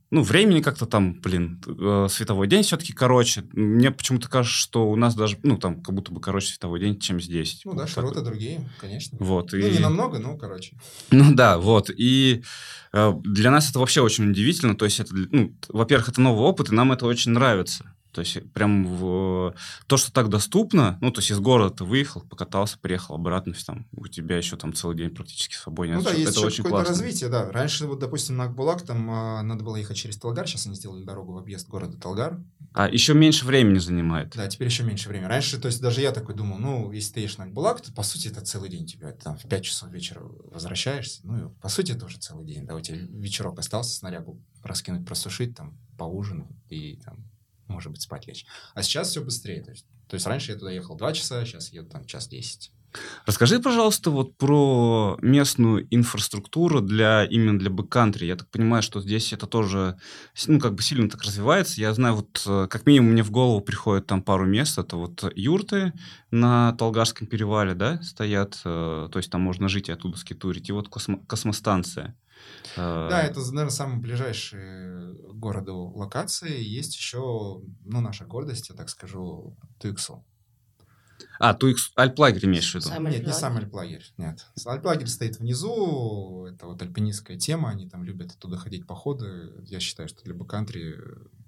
ну, времени как-то там, блин, э, световой день все-таки короче. Мне почему-то кажется, что у нас даже, ну, там, как будто бы короче световой день, чем здесь. Ну Вот да, широты другие, конечно. Вот, Ну, и... не намного, но, короче. Ну да, вот. И э, для нас это вообще очень удивительно. То есть, это, ну, во-первых, это новый опыт, и нам это очень нравится. То есть, прям в, то, что так доступно, ну, то есть, из города ты выехал, покатался, приехал обратно, там, у тебя еще там целый день практически свободен. Ну это да, ж- есть это еще очень какое-то классно. развитие, да. Раньше, вот, допустим, на Акбулак там а, надо было ехать через Талгар, сейчас они сделали дорогу в объезд города Талгар. А еще меньше времени занимает. Да, теперь еще меньше времени. Раньше, то есть даже я такой думал, ну, если ты едешь на Акбулак, то, по сути, это целый день тебя. Ты там в 5 часов вечера возвращаешься. Ну, и, по сути, это уже целый день. Да, у тебя вечерок остался, снарягу раскинуть, просушить, там, поужинать и, там, может быть, спать лечь. А сейчас все быстрее. То есть, то есть раньше я туда ехал 2 часа, сейчас еду там час 10. Расскажи, пожалуйста, вот про местную инфраструктуру для именно для бэккантри. Я так понимаю, что здесь это тоже, ну, как бы сильно так развивается. Я знаю, вот э, как минимум мне в голову приходит там пару мест. Это вот юрты на Толгарском перевале, да, стоят. э, То есть там можно жить и оттуда скитурить. И вот космо- космостанция. Э, Да, это, наверное, самые ближайшие к городу локации. Есть еще, ну, наша гордость, я так скажу, Туиксу. А, Туикс, Альплагерь имеешь в виду? Сам- Нет, не сам Альплагерь, нет. Альплагерь стоит внизу, это вот альпинистская тема, они там любят оттуда ходить походы. Я считаю, что для бэккантри...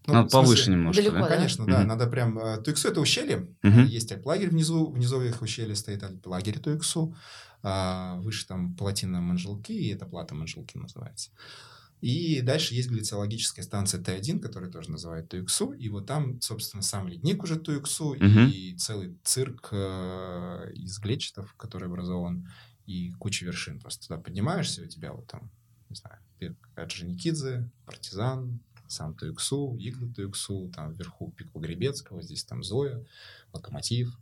ну, Надо смысле, повыше немножко, далеко, да? Конечно, да, Мгм. надо прям... э, Туиксу — это ущелье, Мгм. есть альплагерь внизу, внизу их ущелья стоит альплагерь Туиксу, а выше там плотина Манжелки, и это плата Манжелки называется. И дальше есть глициологическая станция Т1, которая тоже называют Туиксу, и вот там, собственно, сам ледник уже Туиксу, Мгм. и целый цирк э, из глечетов, который образован, и куча вершин. Просто туда поднимаешься, у тебя вот там, не знаю, Орджоникидзе, Партизан, сам Туиксу, Иглы Туиксу, там вверху пик Погребецкого, здесь там Зоя, Локомотив,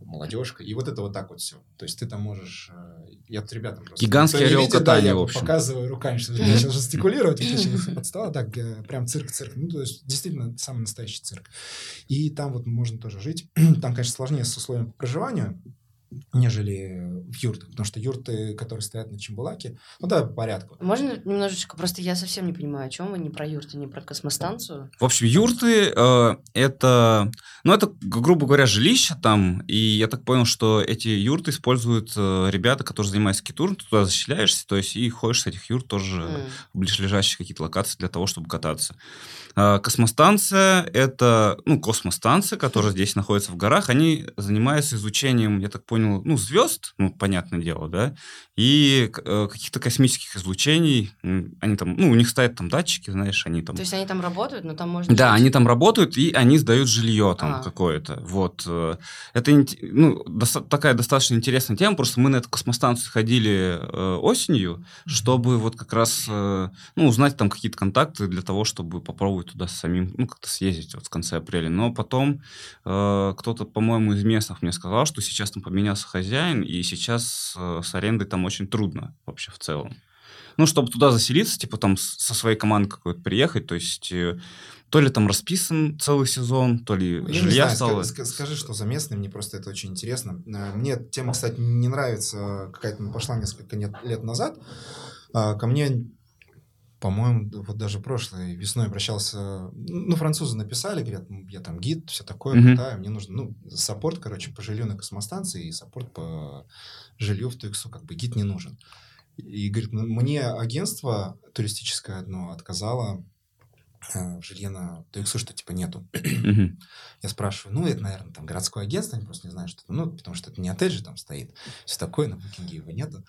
молодежка. И вот это вот так вот все. То есть ты там можешь... э, Я тут ребятам просто... Гигантский орел видит, да, катания, я в общем. показываю руками, что я сейчас жестикулировать, вот очень подстава, так, э, прям цирк-цирк. Ну, то есть действительно самый настоящий цирк. И там вот можно тоже жить. Там, конечно, сложнее с условиями по проживанию, нежели в юртах. Потому что юрты, которые стоят на Чембулаке, ну да, по порядку. Можно немножечко, просто я совсем не понимаю, о чем вы, не про юрты, не про космостанцию? В общем, юрты э, это, ну это, грубо говоря, жилище там, и я так понял, что эти юрты используют э, ребята, которые занимаются скитуром, ты туда заселяешься, то есть и ходишь с этих юрт тоже в ближайшие какие-то локации для того, чтобы кататься. А, Космостанция — это, ну, космостанция, которая здесь находится в горах. Они занимаются изучением, я так понял, ну, звезд, ну, понятное дело, да, и э, каких-то космических излучений. Они там, ну, у них стоят там датчики, знаешь, они там... То есть они там работают, но там можно... Да, жить? они там работают, и они сдают жилье там А. какое-то. Вот. э, Это ну, доста- такая достаточно интересная тема. Просто мы на эту космостанцию ходили э, осенью, чтобы вот как раз э, ну, узнать там какие-то контакты для того, чтобы попробовать туда самим, ну, как-то съездить вот в конце апреля. Но потом э, кто-то, по-моему, из местных мне сказал, что сейчас там поменялся хозяин, и сейчас э, с арендой там очень трудно вообще в целом. Ну, чтобы туда заселиться, типа там со своей командой какой-то приехать, то есть э, то ли там расписан целый сезон, то ли Я жилья стало. ска- скажи, что за местный, мне просто это очень интересно. Э, Мне тема, кстати, не нравится, какая-то пошла несколько лет назад. А, Ко мне, по-моему, вот даже прошлой весной обращался, ну, французы написали, говорят, «Ну, я там гид, все такое, Мгм. катаю, мне нужно, ну, support, короче, по жилью на Космостанции и support по жилью в Туюксу, как бы гид не нужен. И говорит, «Ну, мне агентство туристическое одно отказало в жилье на Туюксу, что типа нету. Я спрашиваю, ну, это, наверное, там городское агентство, они просто не знают, что это, ну, потому что это не отель же там стоит, все такое, на букинге его нету.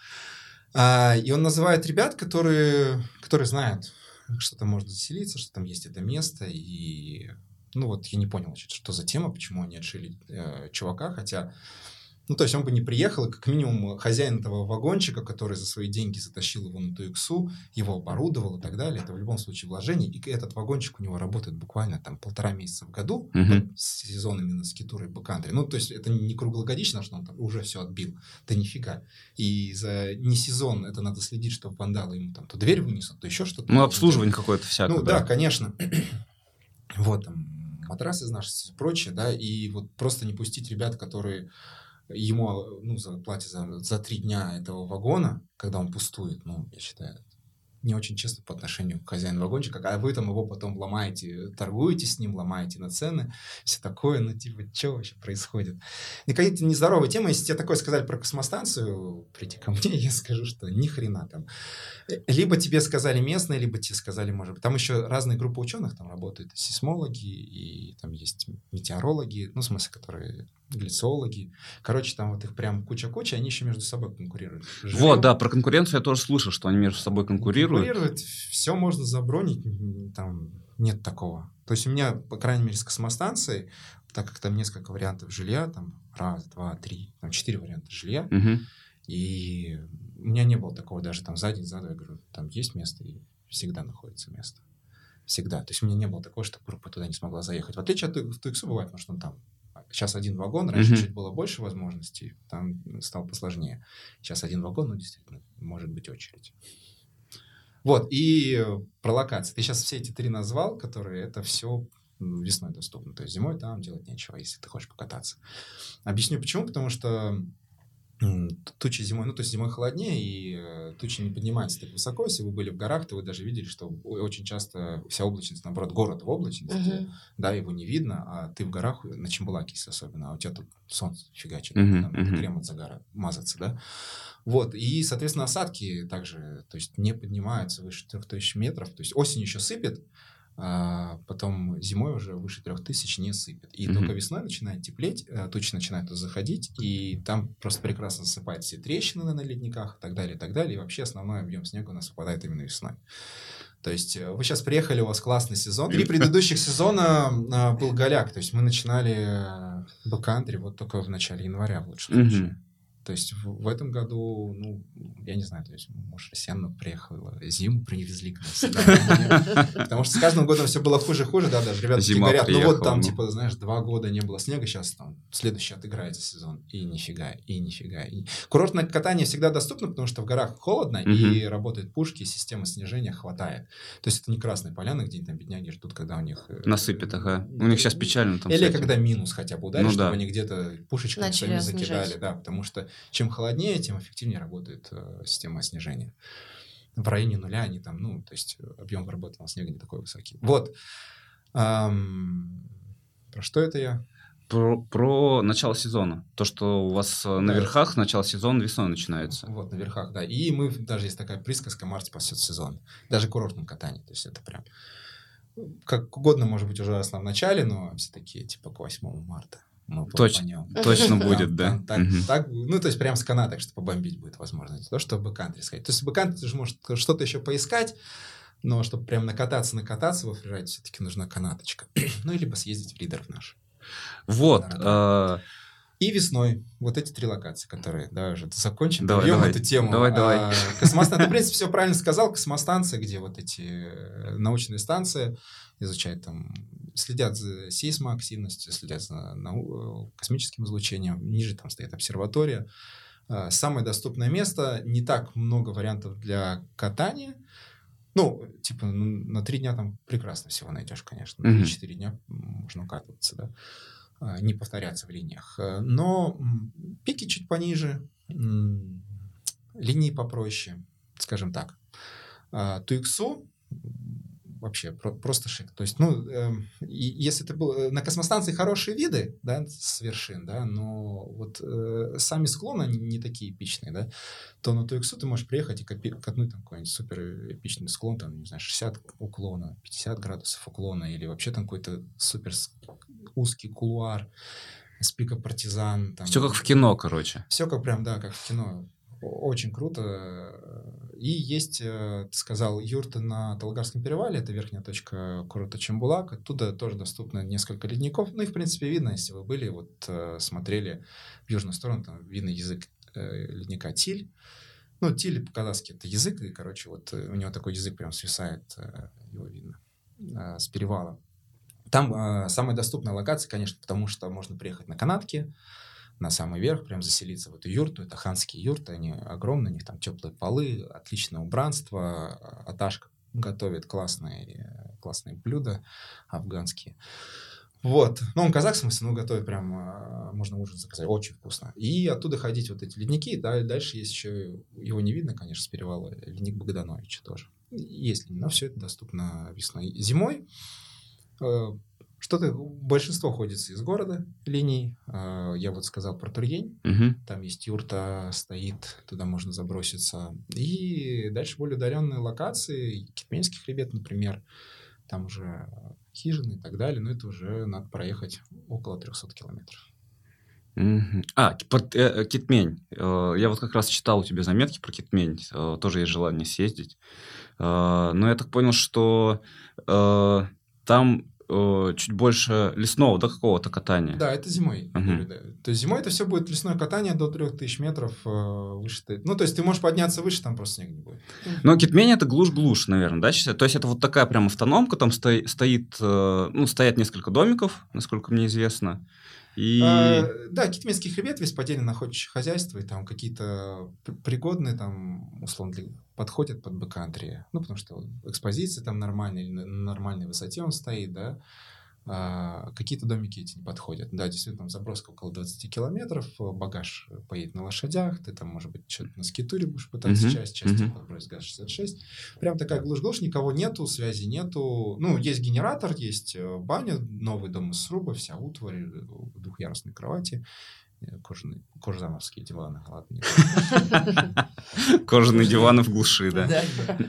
А, и он называет ребят, которые, которые знают, что там можно заселиться, что там есть это место, и, ну, вот я не понял, значит, что за тема, почему они отшили э, чувака, хотя, ну, то есть он бы не приехал, и как минимум хозяин этого вагончика, который за свои деньги затащил его на Туиксу, его оборудовал и так далее, это в любом случае вложение, и этот вагончик у него работает буквально там полтора месяца в году, вот с сезон именно скитура и бэккантри. Ну, то есть это не круглогодично, что он там уже все отбил. Да нифига. И за не сезон это надо следить, чтобы вандалы ему там то дверь вынесут, то еще что-то. Ну, обслуживание какое-то всякое, Ну да, да. конечно. вот там матрасы и прочее, да, и вот просто не пустить ребят, которые ему ну, заплатят за, за три дня этого вагона, когда он пустует, ну, я считаю, не очень честно по отношению к хозяину вагончика, а вы там его потом ломаете, торгуете с ним, ломаете на цены, все такое, ну, типа, что вообще происходит? И какая-то нездоровая тема, если тебе такое сказали про космостанцию, прийти ко мне, я скажу, что ни хрена там. Э, Либо тебе сказали местные, либо тебе сказали, может быть, там еще разные группы ученых там работают, сейсмологи, и там есть метеорологи, ну, в смысле, которые глициологи. Короче, там вот их прям куча-куча, они еще между собой конкурируют. Вот, да, про конкуренцию я тоже слышал, что они между собой конкурируют. Конкурируют, все можно забронить, там нет такого. То есть у меня, по крайней мере, с космостанцией, так как там несколько вариантов жилья, там раз, два, три, там четыре варианта жилья, Мгм. и у меня не было такого даже там за день, за два, я говорю, там есть место, и всегда находится место. Всегда. То есть у меня не было такого, что группа туда не смогла заехать. В отличие от в Туиксу бывает, потому что ну, там сейчас один вагон, раньше Мгм. чуть было больше возможностей, там стало посложнее. Сейчас один вагон, ну, действительно, может быть очередь. Вот, и про локации. Ты сейчас все эти три назвал, которые это все весной доступно. То есть зимой там делать нечего, если ты хочешь покататься. Объясню почему. Потому что тучи зимой, ну, то есть зимой холоднее, и э, тучи не поднимаются так высоко. Если вы были в горах, то вы даже видели, что очень часто вся облачность, наоборот, город в облачности, Мгм. да, его не видно, а ты в горах, на Чембулаке если особенно, а у тебя тут солнце фигачит, Мгм, там мгм. крем от загара мазаться, да. Вот, и, соответственно, осадки также, то есть не поднимаются выше 3000 метров, то есть осенью еще сыпет, а потом зимой уже выше 3000 не сыпет. И Мгм. только весной начинает теплеть, э, тучи начинают заходить, и там просто прекрасно засыпают все трещины на ледниках и так далее, и так далее. И вообще основной объем снега у нас выпадает именно весной. То есть э, вы сейчас приехали, у вас классный сезон. Три предыдущих сезона а, был голяк. То есть мы начинали э, бэккантри вот только в начале января в лучшем случае. То есть в, в этом году, ну, я не знаю, то есть, может, россиян приехала, зиму привезли к нам Потому что с каждым годом все было хуже и хуже, да, даже ребята Зима говорят, ну вот там, ну. типа, знаешь, два года не было снега, сейчас там следующий отыграется сезон, и нифига, и нифига. Курортное катание всегда доступно, потому что в горах холодно, и работают пушки, система снижения хватает. То есть это не красная поляна, где там бедняги ждут, когда у них... э, Насыпят, ага. У них сейчас печально там. Или когда минус хотя бы ударит, Ну чтобы они где-то пушечками своими закидали, да, потому что чем холоднее, тем эффективнее работает э, система снижения. В районе нуля они там, ну, то есть э, объем выработанного снега не такой высокий. Вот. Ам, про что это я? Про, про начало сезона. То, что у вас э, на Да. верхах начало сезона весной начинается. Вот, на верхах, да. И мы, даже есть такая присказка, март спасет сезон. Даже курортном катании. То есть это прям как угодно, может быть, ужасно в начале, но все такие, типа, к 8 марта. Мы Точ- попадем. Точно Там- будет, да. так, ну, то есть прям с канаток, что побомбить будет возможно. Не то, что бэккантри сказать. То есть бэккантри ты же можешь что-то еще поискать, но чтобы прям накататься, накататься во фрирайде, все-таки нужна канаточка. ну, либо съездить в лидеров наш. Вот. Э, И весной вот эти три локации, которые, давай уже закончим, Давай, давай. эту тему. Давай, давай. А, Космостанция, ты, в принципе, все правильно сказал, космостанция, где вот эти э, научные станции изучают там, следят за сейсмоактивностью, следят за нау- э, космическим излучением, ниже там стоит обсерватория. А, Самое доступное место, не так много вариантов для катания, ну, типа, на три дня там прекрасно всего найдешь, конечно. На Мгм. 3-4 дня можно укатываться, да. А, Не повторяться в линиях. Э, Но пики чуть пониже, линии попроще, скажем так. А, Туиксу вообще про- просто шик. То есть, ну, эм, и если это был э, на космостанции хорошие виды, да, с вершин, да, но вот э, сами склоны они не такие эпичные, да, то на Туиксу ты можешь приехать и копи- катнуть там какой-нибудь супер эпичный склон, там, не знаю, 60 уклона, 50 градусов уклона, или вообще там какой-то супер узкий кулуар с пика партизан. Там, Все как в кино, короче. все как прям, да, как в кино. Очень круто. И есть, э, ты сказал, юрты на Талгарском перевале, это верхняя точка курорта Чембулак. Оттуда тоже доступно несколько ледников. Ну и, в принципе, видно, если вы были, вот э, смотрели в южную сторону, там видно язык э, ледника Тиль. Ну, Тиль по-казахски это язык, и, короче, вот у него такой язык прям свисает, его видно, с перевала. Там самая доступная локация, конечно, потому что можно приехать на канатке, на самый верх, прям заселиться в эту юрту. Это ханские юрты, они огромные, у них там теплые полы, отличное убранство, а- Аташка готовит классные, классные блюда афганские. Вот. Ну, он казах, в смысле, ну, готовит прям, а, можно ужин заказать, очень вкусно. И оттуда ходить вот эти ледники, да, и дальше есть еще, его не видно, конечно, с перевала, ледник Богдановича тоже. Есть, но все это доступно весной. Зимой э, что-то, большинство ходится из города линий. Э, Я вот сказал про Тургень. Мгм. Там есть юрта, стоит, туда можно заброситься. И дальше более удаленные локации, Китменский хребет, например, там уже хижины и так далее, но это уже надо проехать около 300 километров. А, э, э, Китмень. Э, Я вот как раз читал у тебя заметки про Китмень. Тоже есть желание съездить. Но я так понял, что там э, чуть больше лесного, да, какого-то катания. Да, это зимой. говорю, да. То есть зимой это все будет лесное катание до 3000 метров э, выше. ты- Ну, то есть ты можешь подняться выше, там просто снега не будет. Но Китмень это глушь-глушь, наверное, да? То есть это вот такая прям автономка, там сто- стоит, э, ну, стоят несколько домиков, насколько мне известно. И... А, да, Китменский хребет весь поделен на охотничье хозяйство, и там какие-то пригодные там, условно, подходят под бэккантри. Ну, потому что экспозиция там нормальная, на нормальной высоте он стоит, да. А, какие-то домики эти не подходят. Да, действительно, там заброска около 20 километров, э, багаж поедет на лошадях, ты там, может быть, что-то на скитуре будешь пытаться Мгм, часть, часть мгм. подбросить ГАЗ-66. Прям такая глушь-глушь, никого нету, связи нету. Ну, есть генератор, есть э, баня, новый дом из сруба, вся утварь, э, двухъярусные кровати, кожаные, кожзамовские диваны. Ладно, Кожаные диваны в глуши, да.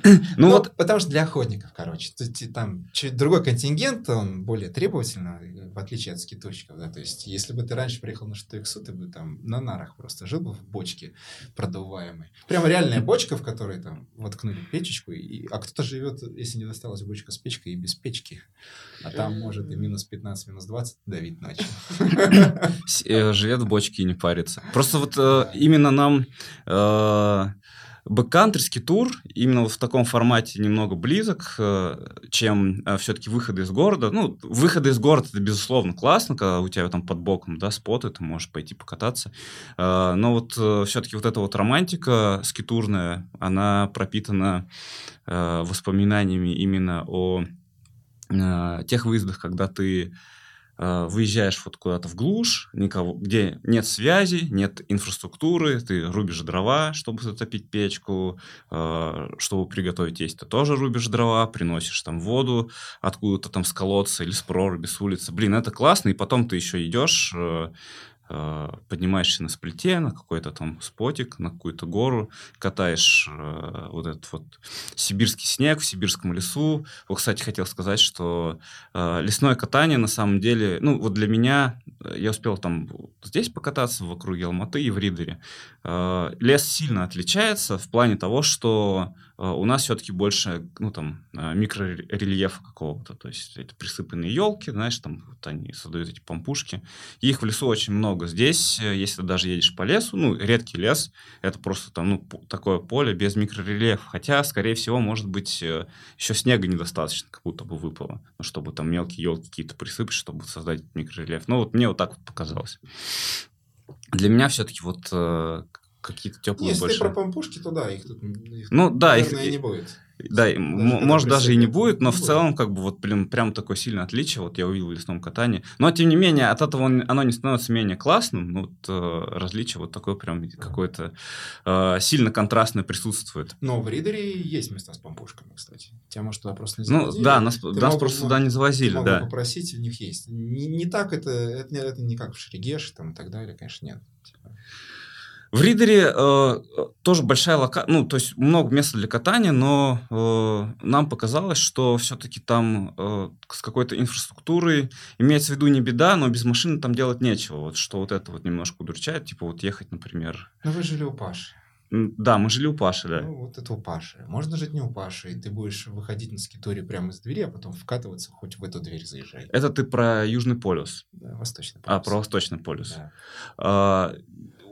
Ну, Ну, вот, потому что для охотников, короче. Там чуть другой контингент, он более требовательный, в отличие от скитурщиков, да. То есть, если бы ты раньше приехал на Штуиксу, ты бы там на нарах просто жил бы в бочке продуваемой. Прямо реальная бочка, в которой там воткнули печечку, и, а кто-то живет, если не досталась бочка с печкой, и без печки. А там может и минус 15, минус 20 давить с- э, живет в почки и не париться. Просто вот э, именно нам э, бэккантрский тур именно в таком формате немного близок, э, чем э, все-таки выходы из города. Ну, выходы из города, это, безусловно, классно, когда у тебя там под боком, да, споты, ты можешь пойти покататься. Э, но вот все-таки вот эта вот романтика скитурная, она пропитана воспоминаниями именно о тех выездах, когда ты выезжаешь вот куда-то в глушь, никого, где нет связи, нет инфраструктуры, ты рубишь дрова, чтобы затопить печку, э, чтобы приготовить есть, ты тоже рубишь дрова, приносишь там воду откуда-то там с колодца или с проруби, с улицы. Блин, это классно, и потом ты еще идешь э, Э, поднимаешься на сплите, на какой-то там спотик, на какую-то гору, катаешь э, вот этот вот сибирский снег в сибирском лесу. Вот, кстати, хотел сказать, что э, лесное катание на самом деле, ну, вот для меня, э, я успел там здесь покататься в округе Алматы и в Ридере. Э, лес сильно отличается в плане того, что э, у нас все-таки больше, ну, там, э, микрорельефа какого-то, то есть это присыпанные елки, знаешь, там вот они создают эти помпушки. Их в лесу очень много. Здесь, э, если даже едешь по лесу, ну, редкий лес, это просто там, ну, такое поле без микрорельефа. Хотя, скорее всего, может быть, э, еще снега недостаточно, как будто бы выпало, ну, чтобы там мелкие елки какие-то присыпать, чтобы создать микрорельеф. Ну, вот мне вот так вот показалось. Для меня все-таки вот э, какие-то теплые Если больше. Если про помпушки, то да, их тут, их, ну, да, наверное, их, не будет. Да, даже может даже и не будет, но в целом как бы вот прям, прям такое сильное отличие, вот я увидел в лесном катании. Но тем не менее от этого оно не становится менее классным, но вот э, различие вот такое прям какое-то э, сильно контрастное присутствует. Но в Ридере есть места с помпушками, кстати. Тебя, может, туда просто не ну завозили. Ну да, нас, нас мог, просто туда не завозили, ты да. попросить, у них есть. Не, не так это, это, это не как в Шерегеш там и так далее, конечно, нет. В Ридере э, тоже большая локация, ну, то есть много места для катания, но э, нам показалось, что все-таки там э, с какой-то инфраструктурой имеется в виду не беда, но без машины там делать нечего. Вот что вот это вот немножко удручает, типа вот ехать, например. Ну, вы жили у Паши. Да, мы жили у Паши, да. Ну, вот это у Паши. Можно жить не у Паши, и ты будешь выходить на скитуре прямо из двери, а потом вкатываться хоть в эту дверь заезжать. Это ты про Южный полюс? Да, Восточный полюс. А, про Восточный полюс. Да. А,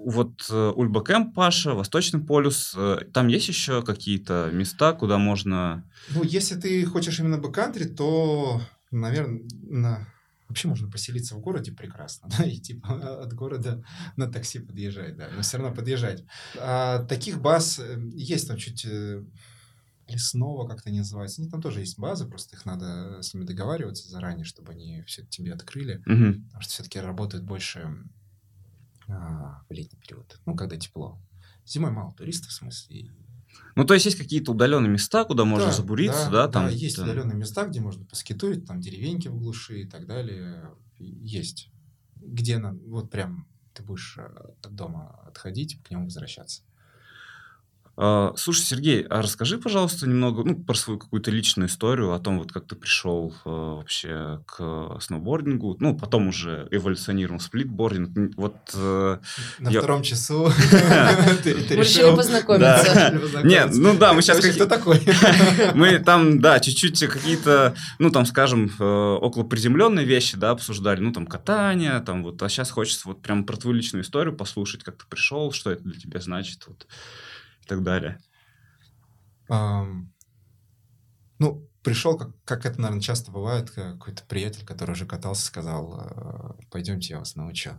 вот э, Ульбакэм, Паша, Восточный полюс, э, там есть еще какие-то места, куда можно... Ну, если ты хочешь именно бэккантри, то, наверное, на... вообще можно поселиться в городе прекрасно, да, и типа от города на такси подъезжать, да, но все равно подъезжать. А, таких баз э, есть там чуть лесного, как-то не называется. Они там тоже есть базы, просто их надо с ними договариваться заранее, чтобы они все тебе открыли. Угу. Потому что все-таки работают больше а, в летний период, ну, когда тепло. Зимой мало туристов, в смысле. Ну, то есть есть какие-то удаленные места, куда можно да, забуриться, да? Да, там, да есть там... удаленные места, где можно поскитуить, там деревеньки в глуши и так далее. Есть. Где на, вот прям ты будешь э, от дома отходить, к нему возвращаться. А, слушай, Сергей, а расскажи, пожалуйста, немного ну, про свою какую-то личную историю, о том, вот как ты пришел э, вообще к сноубордингу, ну, потом уже эволюционировал сплитбординг. Вот, э, На я... втором часу Мы решили познакомиться. Нет, ну да, мы сейчас... Кто такой? Мы там, да, чуть-чуть какие-то, ну, там, скажем, э, около приземленные вещи, да, обсуждали, ну, там, катание, там, вот, а сейчас хочется вот прям про твою личную историю послушать, как ты пришел, что это для тебя значит, вот и так далее? Um, ну, пришел, как, как это, наверное, часто бывает, какой-то приятель, который уже катался, сказал, «А, пойдемте, я вас научу.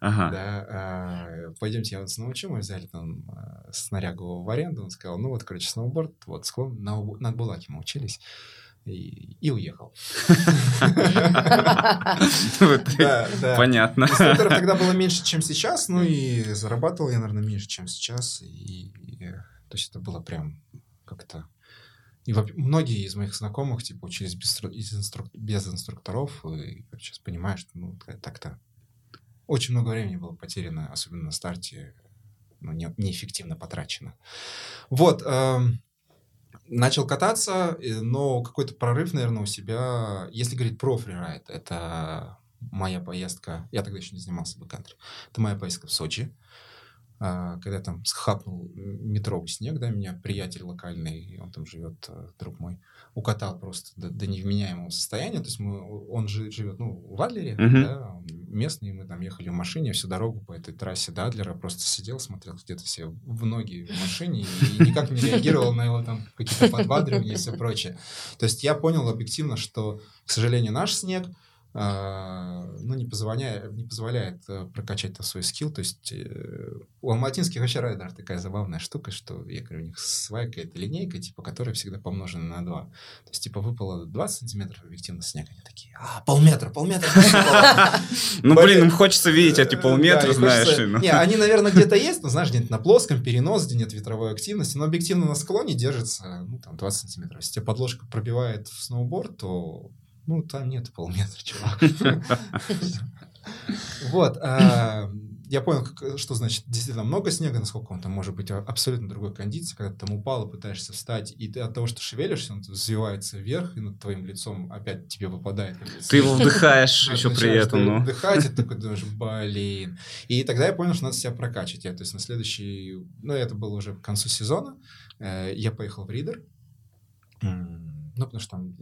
Ага. Да, а, пойдемте, я вас научу. Мы взяли там снарягу в аренду. Он сказал, ну вот, короче, сноуборд, вот, склон, на, на Булаке мы учились. И, и уехал. Понятно. Инструкторов тогда было меньше, чем сейчас, ну и зарабатывал я, наверное, меньше, чем сейчас. И, то есть это было прям как-то... И многие из моих знакомых, типа, учились без, без инструкторов, и сейчас понимаю, что, ну, так-то очень много времени было потеряно, особенно на старте, ну, не, неэффективно потрачено. Вот, эм, начал кататься, но какой-то прорыв, наверное, у себя, если говорить про фрирайд, это моя поездка, я тогда еще не занимался бэккантри, это моя поездка в Сочи. А, когда там схапнул метровый снег, да, меня приятель локальный, он там живет, э, друг мой, укатал просто до, до невменяемого состояния. То есть мы, он же живет, ну, в Адлере, Мгм. да, местный, мы там ехали в машине всю дорогу по этой трассе до Адлера, просто сидел, смотрел где-то все в ноги в машине и никак не реагировал на его там какие-то подбадривания и все прочее. То есть я понял объективно, что, к сожалению, наш снег а, ну, не позволяет, не позволяет э, прокачать там свой скилл. То есть э, у алматинских вообще райдеров такая забавная штука, что, я говорю, у них своя какая-то линейка, типа, которая всегда помножена на 2. То есть, типа, выпало 20 сантиметров объективно снег, они такие, а, полметра, полметра выпало». Ну, блин, им хочется видеть эти Э, полметра, знаешь. ну. Не, они, наверное, где-то есть, но, знаешь, где-то на плоском, перенос, где нет ветровой активности, но объективно на склоне держится, ну, там, 20 сантиметров. Если тебе подложка пробивает в сноуборд, то, ну, там нет полметра, чувак. Вот. а, Я понял, как- что значит действительно много снега, насколько он там может быть абсолютно другой кондиции, когда ты там упал и пытаешься встать, и ты от того, что шевелишься, он взвивается вверх, и над твоим лицом опять тебе выпадает. Ты его вдыхаешь еще при этом, ну. Вдыхать, и ты такой думаешь, блин. И тогда я понял, что надо себя прокачивать. Я, то есть на следующий, ну, это было уже к концу сезона, э, я поехал в Ридер. Ну, потому что там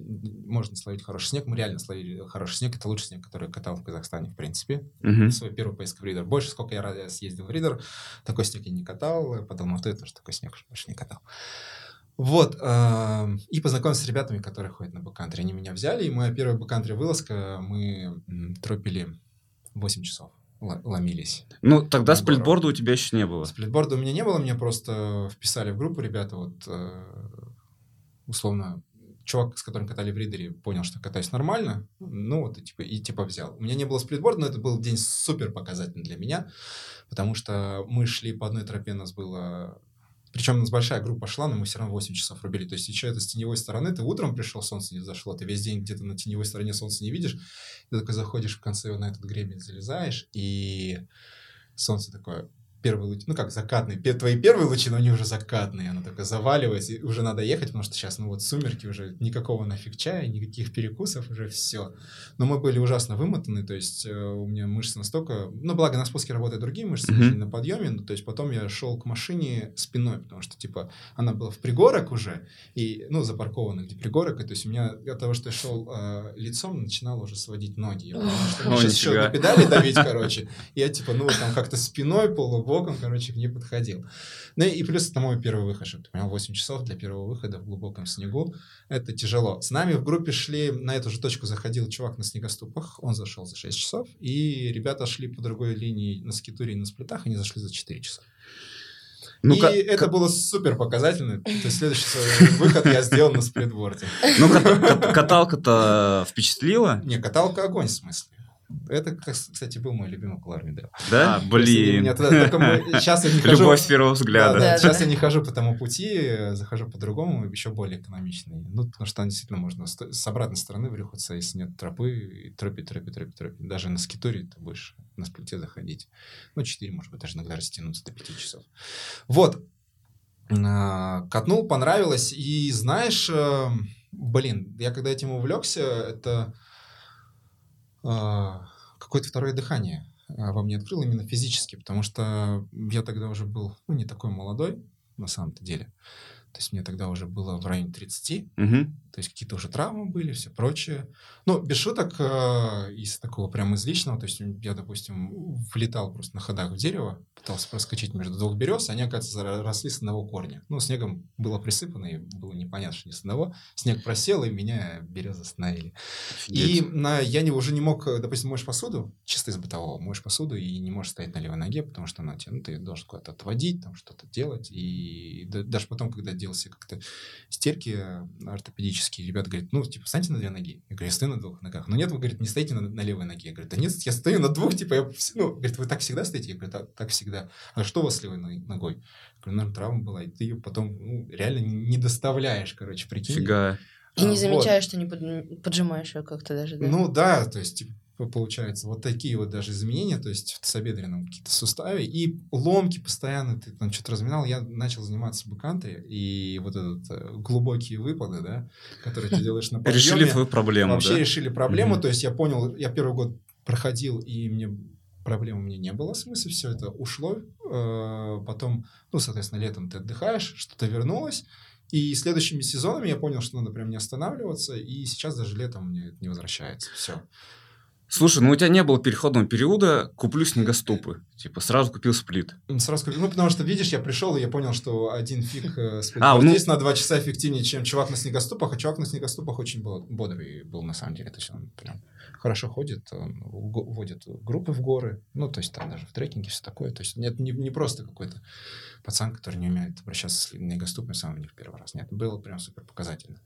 можно словить хороший снег. Мы реально словили хороший снег. Это лучший снег, который я катал в Казахстане, в принципе. Мгм. Свой первый поездка в Ридер. Больше, сколько я съездил в Ридер, такой снег я не катал. Под Алматой тоже такой снег больше не катал. Вот. э, И познакомился с ребятами, которые ходят на бэккантри. Они меня взяли, и моя первая бэккантри вылазка, мы тропили 8 часов. Ломились. Ну, тогда сплитборда у тебя еще не было. Сплитборда у меня не было, меня просто вписали в группу ребята, вот э, условно чувак, с которым катали в ридере, понял, что катаюсь нормально, ну вот и типа, и типа взял. У меня не было сплитборда, но это был день супер показательный для меня, потому что мы шли по одной тропе, нас было... Причем у нас большая группа шла, но мы все равно 8 часов рубили. То есть еще это с теневой стороны, ты утром пришел, солнце не зашло, ты весь день где-то на теневой стороне солнца не видишь, ты только заходишь в конце на этот гребень, залезаешь, и солнце такое первый луч, ну как закатный, пе- твои первые лучи, но они уже закатные, оно такое заваливается, и уже надо ехать, потому что сейчас, ну вот сумерки уже, никакого нафиг чая, никаких перекусов, уже все. Но мы были ужасно вымотаны, то есть э, у меня мышцы настолько, ну благо на спуске работают другие мышцы, нежели на подъеме, ну, то есть потом я шел к машине спиной, потому что типа она была в пригорок уже, и, ну, запаркована где пригорок, и то есть у меня от того, что я шел э, лицом, начинало уже сводить ноги. Я понял, что сейчас еще на педали давить, короче. Я типа, ну, там как-то спиной, полубоком, короче, к ней подходил. Ну и плюс это мой первый выход, ты понял, 8 часов для первого выхода в глубоком снегу. Это тяжело. С нами в группе шли, на эту же точку заходил чувак на снегоступах, он зашел за 6 часов, и ребята шли по другой линии на скитуре и на сплитах, они зашли за 4 часа. Ну, и ка- это было супер показательно. То есть следующий выход я сделал на сплитборде. Ну, кат- кат- каталка-то впечатлила, Не, каталка огонь, в смысле. Это, кстати, был мой любимый Медео. да? Если Блин. меня туда- только мы- Сейчас я не хожу... Любовь с первого Да, взгляда. да, Да, сейчас да. я не хожу по тому пути, захожу по другому, еще более экономичный. Ну, потому что там действительно можно с с обратной стороны врюхаться, если нет тропы, и тропить, тропить, тропить, тропить. Даже на скитуре ты будешь на сплите заходить. Ну, 4, может быть, даже иногда растянуться до 5 часов. Вот. А, Катнул, понравилось. И знаешь, э, блин, я когда этим увлекся, это а, какое-то второе дыхание а, во мне открыл именно физически, потому что я тогда уже был, ну, не такой молодой, на самом-то деле. То есть мне тогда уже было в районе 30, Мгм. То есть какие-то уже травмы были, все прочее. Ну, без шуток, э, из такого прям из личного, то есть я, допустим, влетал просто на ходах в дерево, пытался проскочить между двух берез, они, оказывается, ро- росли с одного корня. Ну, снегом было присыпано, и было непонятно, что не с одного. Снег просел, и меня березы остановили. И Офигеть. на, я не, уже не мог, э, допустим, моешь посуду, чисто из бытового, моешь посуду и не можешь стоять на левой ноге, потому что она тебе, ну, ты должен куда-то отводить, там что-то делать. И да- даже потом, когда делал себе как-то стирки э, ортопедические, ребята говорят, ну, типа, встаньте на две ноги. Я говорю, я стою на двух ногах. Но нет, вы, говорит, не стоите на, на левой ноге. Я говорю, да нет, я стою на двух, типа, я, ну, говорит, вы так всегда стоите? Я говорю, так, так всегда. А что у вас с левой но- ногой? Я говорю, наверное, травма была, и ты ее потом ну, реально не доставляешь, короче, прикинь. Фига. И не А, замечаешь, что не под- поджимаешь ее как-то даже, да? Ну да, то есть типа, получается вот такие вот даже изменения, то есть в тазобедренном какие-то суставе и ломки постоянно, ты там что-то разминал, я начал заниматься бэккантри, и вот этот э, глубокие выпады, да, которые ты делаешь на Решили подъеме, твою проблему, вообще да? решили проблему, Мгм. то есть я понял, я первый год проходил, и мне проблем у меня не было, в смысле, все это ушло, э, потом, ну, соответственно, летом ты отдыхаешь, что-то вернулось, и следующими сезонами я понял, что надо прям не останавливаться, и сейчас даже летом мне это не возвращается. Все. Слушай, ну у тебя не было переходного периода, куплю снегоступы. Типа сразу купил сплит. Сразу купил. Ну, потому что, видишь, я пришел, и я понял, что один фиг э, сплит А, ну- здесь на два часа эффективнее, чем чувак на снегоступах, а чувак на снегоступах очень был, бодрый был, на самом деле. То есть он прям хорошо ходит, он в го- водит группы в горы, ну, то есть там даже в трекинге все такое. То есть нет, не, не просто какой-то пацан, который не умеет обращаться с снегоступами сам в них первый раз. Нет, было прям супер показательно.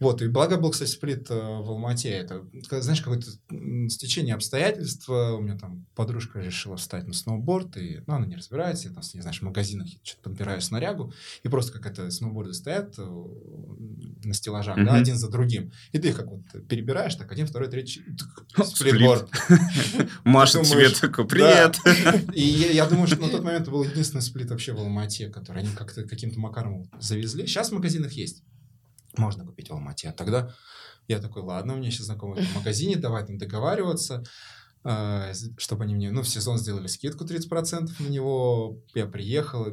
Вот, и благо был, кстати, сплит э, в Алмате. Это, знаешь, какое-то стечение обстоятельств. У меня там подружка решила встать на сноуборд, и, ну, она не разбирается, я там, с ней, знаешь, в магазинах что-то подбираю снарягу, и просто как это сноуборды стоят э, на стеллажах, да, Мгм. один за другим. И ты их как вот перебираешь, так, один, второй, третий. Сплитборд. Маша тебе такой, привет. И я, думаю, что на тот момент был единственный сплит вообще в Алмате, который они как-то каким-то макаром завезли. Сейчас в магазинах есть. Можно купить в Алмате. А тогда я такой, ладно, у меня сейчас знакомый в магазине, давай там договариваться, э, чтобы они мне, ну, в сезон сделали скидку 30% на него. Я приехал,